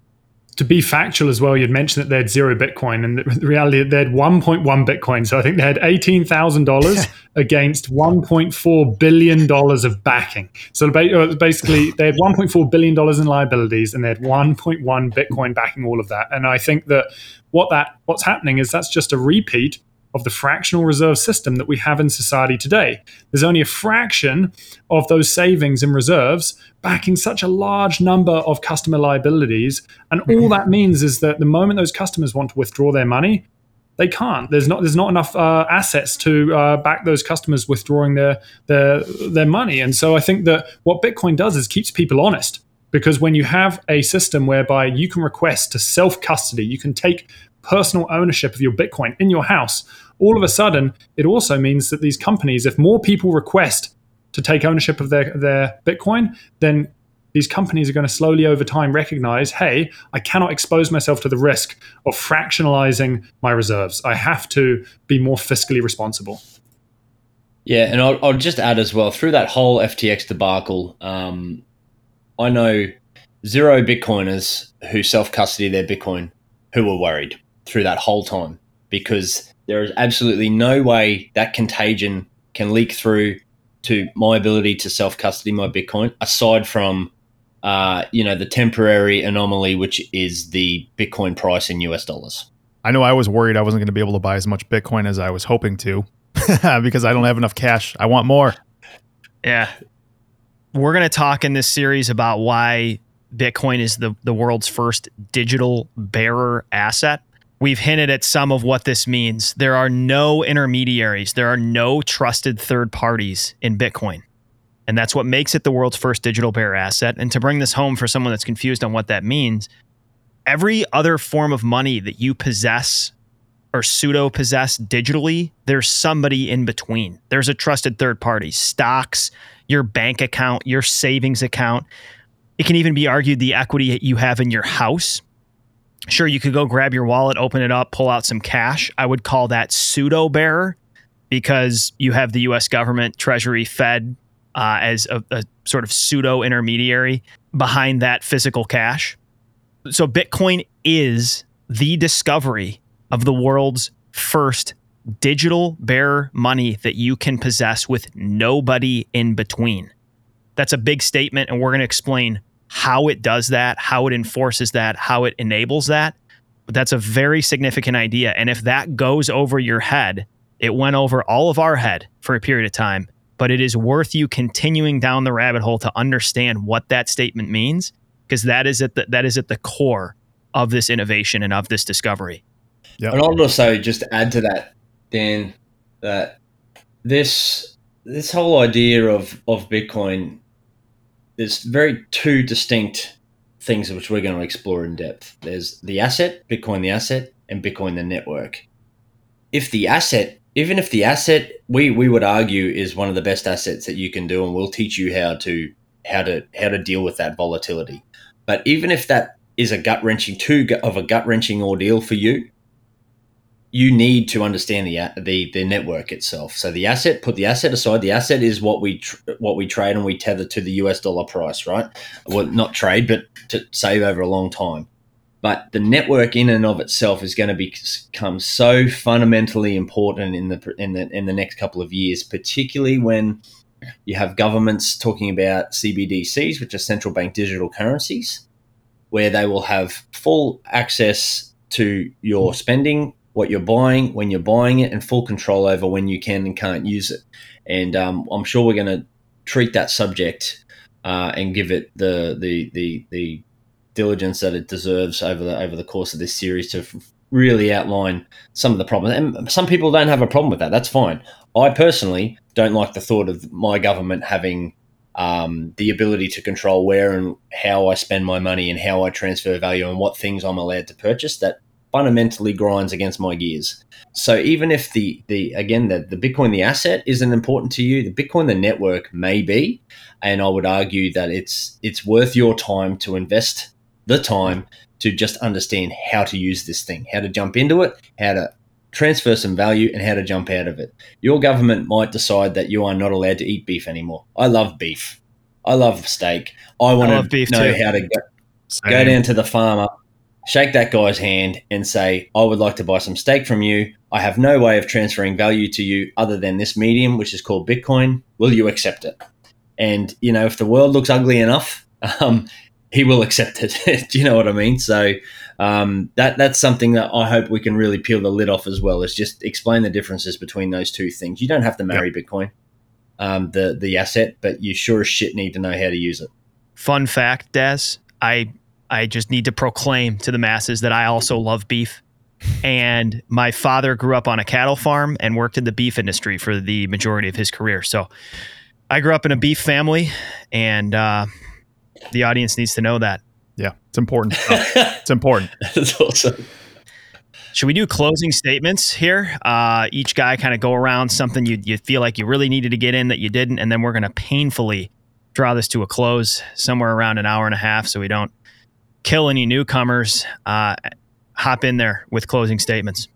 to be factual as well, you'd mentioned that they had zero Bitcoin, and the reality they had 1.1 Bitcoin. So I think they had eighteen thousand dollars <laughs> against 1.4 billion dollars of backing. So uh, basically, they had 1.4 billion dollars in liabilities, and they had 1.1 Bitcoin backing all of that. And I think that what that what's happening is that's just a repeat of the fractional reserve system that we have in society today. There's only a fraction of those savings and reserves backing such a large number of customer liabilities. And all mm-hmm. that means is that the moment those customers want to withdraw their money, they can't. There's not there's not enough uh, assets to uh, back those customers withdrawing their their their money. And so I think that what Bitcoin does is keeps people honest because when you have a system whereby you can request to self custody, you can take personal ownership of your Bitcoin in your house, all of a sudden, it also means that these companies, if more people request to take ownership of their, their Bitcoin, then these companies are going to slowly over time recognize hey, I cannot expose myself to the risk of fractionalizing my reserves. I have to be more fiscally responsible. Yeah, and I'll, I'll just add as well through that whole FTX debacle, um, I know zero Bitcoiners who self custody their Bitcoin who were worried through that whole time because there is absolutely no way that contagion can leak through to my ability to self custody my Bitcoin, aside from uh, you know the temporary anomaly, which is the Bitcoin price in US dollars. I know I was worried I wasn't going to be able to buy as much Bitcoin as I was hoping to <laughs> because I don't have enough cash. I want more. Yeah, we're going to talk in this series about why Bitcoin is the, the world's first digital bearer asset. We've hinted at some of what this means. There are no intermediaries, there are no trusted third parties in Bitcoin. And that's what makes it the world's first digital bearer asset. And to bring this home for someone that's confused on what that means, every other form of money that you possess or pseudo possess digitally, there's somebody in between. There's a trusted third party, stocks, your bank account, your savings account. It can even be argued the equity you have in your house. Sure, you could go grab your wallet, open it up, pull out some cash. I would call that pseudo bearer because you have the US government, Treasury, Fed uh, as a, a sort of pseudo intermediary behind that physical cash. So, Bitcoin is the discovery of the world's first digital bearer money that you can possess with nobody in between. That's a big statement, and we're going to explain how it does that, how it enforces that, how it enables that. But that's a very significant idea. And if that goes over your head, it went over all of our head for a period of time. But it is worth you continuing down the rabbit hole to understand what that statement means, because that is at the, that is at the core of this innovation and of this discovery. Yep. And I'll also just add to that, Dan, that this this whole idea of of Bitcoin, there's very two distinct things which we're going to explore in depth. There's the asset, Bitcoin the asset, and Bitcoin the network. If the asset, even if the asset, we we would argue is one of the best assets that you can do, and we'll teach you how to how to how to deal with that volatility. But even if that is a gut wrenching too of a gut wrenching ordeal for you, you need to understand the the the network itself. So the asset, put the asset aside. The asset is what we tr- what we trade and we tether to the US dollar price, right? Well, not trade, but to save over a long time. But the network in and of itself is going to become so fundamentally important in the in the in the next couple of years, particularly when you have governments talking about CBDCs, which are central bank digital currencies, where they will have full access to your spending what you're buying, when you're buying it, and full control over when you can and can't use it. And um, I'm sure we're going to treat that subject uh, and give it the, the the the diligence that it deserves over the over the course of this series to really outline some of the problems. And some people don't have a problem with that. That's fine. I personally don't like the thought of my government having um, the ability to control where and how I spend my money and how I transfer value and what things I'm allowed to purchase. That fundamentally grinds against my gears. So even if the the again the, the Bitcoin the asset isn't important to you, the Bitcoin the network may be, and I would argue that it's it's worth your time to invest the time to just understand how to use this thing, how to jump into it, how to transfer some value and how to jump out of it. Your government might decide that you are not allowed to eat beef anymore. I love beef. I love steak. I want I to know too. how to go, go down to the farmer shake that guy's hand and say, I would like to buy some steak from you. I have no way of transferring value to you other than this medium, which is called Bitcoin. Will you accept it? And, you know, if the world looks ugly enough, <laughs> um, he will accept it. <laughs> Do you know what I mean? So um, that that's something that I hope we can really peel the lid off as well. Is just explain the differences between those two things. You don't have to marry yep. Bitcoin, um, the the asset, but you sure as shit need to know how to use it. Fun fact, Des, I I just need to proclaim to the masses that I also love beef. And my father grew up on a cattle farm and worked in the beef industry for the majority of his career. So I grew up in a beef family, and uh, the audience needs to know that. Yeah, it's important. it's important. <laughs> That's awesome. Should we do closing statements here? Uh, each guy kind of go around something you, you feel like you really needed to get in that you didn't, and then we're going to painfully draw this to a close somewhere around an hour and a half so we don't kill any newcomers, uh, hop in there with closing statements.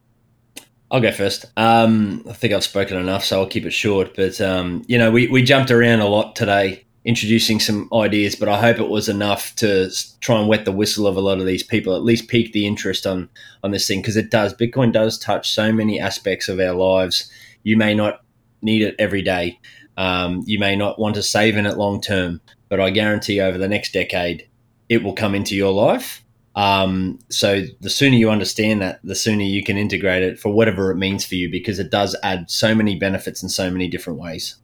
I'll go first. Um, I think I've spoken enough, so I'll keep it short. But um, you know, we, we jumped around a lot today, introducing some ideas. But I hope it was enough to try and wet the whistle of a lot of these people. At least pique the interest on on this thing because it does. Bitcoin does touch so many aspects of our lives. You may not need it every day. Um, you may not want to save in it long term, but I guarantee over the next decade, it will come into your life. Um, so the sooner you understand that, the sooner you can integrate it for whatever it means for you, because it does add so many benefits in so many different ways.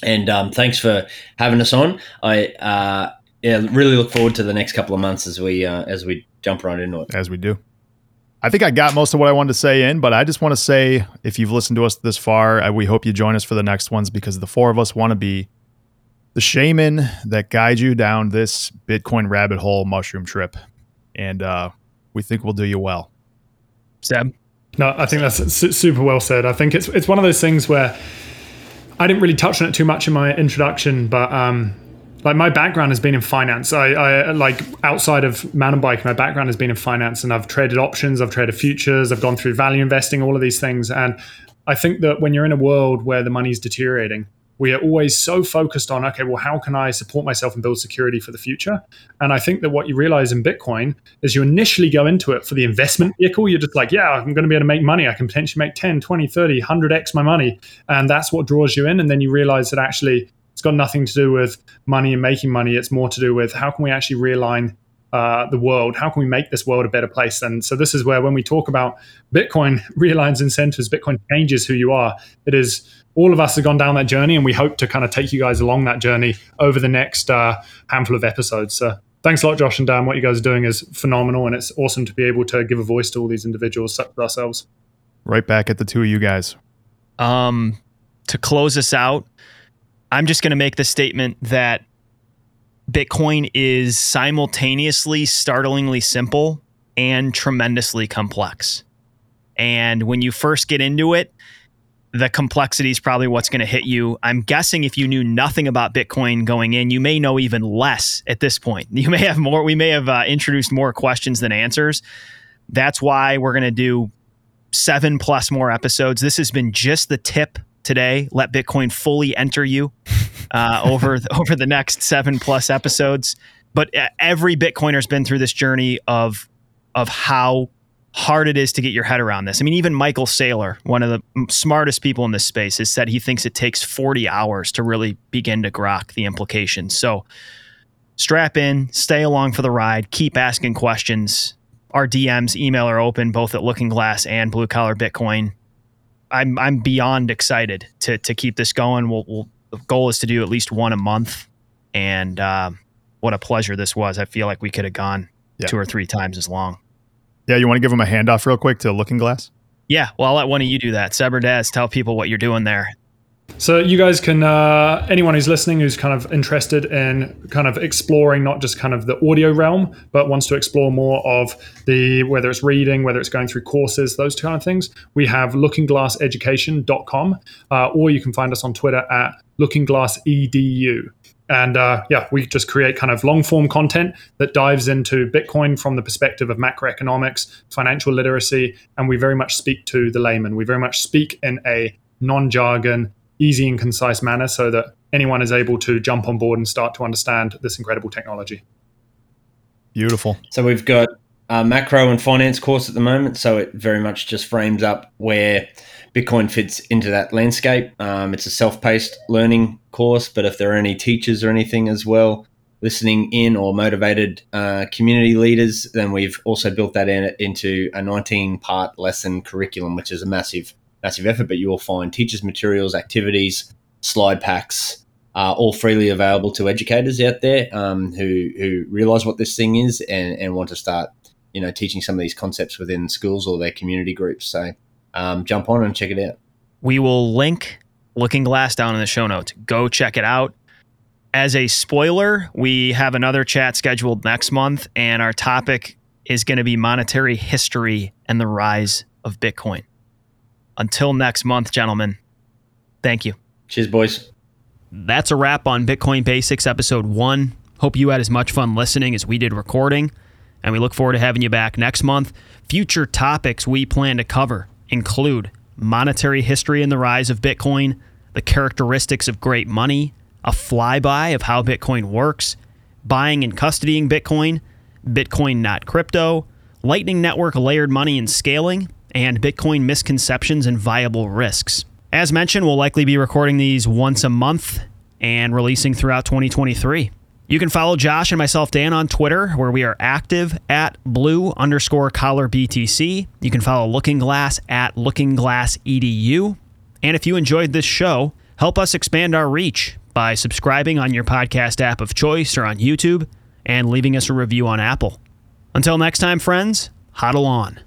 And um, thanks for having us on. I uh, yeah, really look forward to the next couple of months as we uh, as we jump right into it. As we do. I think I got most of what I wanted to say in, but I just want to say if you've listened to us this far, I, we hope you join us for the next ones because the four of us want to be the shaman that guide you down this Bitcoin rabbit hole mushroom trip. And uh, we think we'll do you well. Seb? No, I think that's su- super well said. I think it's it's one of those things where I didn't really touch on it too much in my introduction, but um, like my background has been in finance. I, I like outside of mountain biking, my background has been in finance, and I've traded options, I've traded futures, I've gone through value investing, all of these things. And I think that when you're in a world where the money's deteriorating, we are always so focused on okay well how can i support myself and build security for the future and i think that what you realize in bitcoin is you initially go into it for the investment vehicle you're just like yeah i'm going to be able to make money i can potentially make 10 20 30 100x my money and that's what draws you in and then you realize that actually it's got nothing to do with money and making money it's more to do with how can we actually realign uh, the world? How can we make this world a better place? And so this is where when we talk about Bitcoin <laughs> realigns incentives, Bitcoin changes who you are. It is all of us have gone down that journey, and we hope to kind of take you guys along that journey over the next uh, handful of episodes. So thanks a lot, Josh and Dan. What you guys are doing is phenomenal, and it's awesome to be able to give a voice to all these individuals such as ourselves. Right back at the two of you guys. Um, to close us out, I'm just going to make the statement that Bitcoin is simultaneously startlingly simple and tremendously complex. And when you first get into it, the complexity is probably what's going to hit you. I'm guessing if you knew nothing about Bitcoin going in, you may know even less at this point. <laughs> You may have more, we may have uh, introduced more questions than answers. That's why we're going to do seven plus more episodes. This has been just the tip today. Let Bitcoin fully enter you <laughs> uh, over <laughs> over the next seven plus episodes. But uh, every Bitcoiner's been through this journey of of how hard it is to get your head around this. I mean, even Michael Saylor, one of the smartest people in this space, has said he thinks it takes 40 hours to really begin to grok the implications. So strap in, stay along for the ride, keep asking questions. Our DMs, email are open both at Looking Glass and Blue Collar Bitcoin. I'm I'm beyond excited to to keep this going. We'll, we'll the goal is to do at least one a month, and uh, what a pleasure this was. I feel like we could have gone yeah. two or three times as long. Yeah, you want to give them a handoff real quick to Looking Glass? Yeah, well, I'll let one of you do that. Seb or tell people what you're doing there. So you guys can, uh, anyone who's listening who's kind of interested in kind of exploring not just kind of the audio realm, but wants to explore more of the whether it's reading, whether it's going through courses, those kind of things, we have lookingglasseducation.com, uh, or you can find us on Twitter at lookingglassedu. And uh, yeah, we just create kind of long form content that dives into Bitcoin from the perspective of macroeconomics, financial literacy, and we very much speak to the layman. We very much speak in a non jargon, easy and concise manner so that anyone is able to jump on board and start to understand this incredible technology. Beautiful. So we've got a macro and finance course at the moment. So it very much just frames up where Bitcoin fits into that landscape. Um, it's a self-paced learning course, but if there are any teachers or anything as well listening in or motivated uh, community leaders, then we've also built that in, into a 19-part lesson curriculum, which is a massive, massive effort. But you will find teachers' materials, activities, slide packs, uh, all freely available to educators out there um, who who realize what this thing is and, and want to start, you know, teaching some of these concepts within schools or their community groups. So um, jump on and check it out. We will link Looking Glass down in the show notes. Go check it out. As a spoiler, we have another chat scheduled next month, and our topic is going to be monetary history and the rise of Bitcoin. Until next month, gentlemen, thank you. Cheers, boys. That's a wrap on Bitcoin Basics episode one. Hope you had as much fun listening as we did recording, and we look forward to having you back next month. Future topics we plan to cover include monetary history and the rise of Bitcoin, the characteristics of great money, a flyby of how Bitcoin works, buying and custodying Bitcoin, Bitcoin not crypto, Lightning Network layered money and scaling, and Bitcoin misconceptions and viable risks. As mentioned, we'll likely be recording these once a month and releasing throughout 2023. You can follow Josh and myself, Dan, on Twitter, where we are active at blue underscore collar BTC. You can follow Looking Glass at Looking Glass EDU. And if you enjoyed this show, Help us expand our reach by subscribing on your podcast app of choice or on YouTube and leaving us a review on Apple. Until next time, friends, huddle on.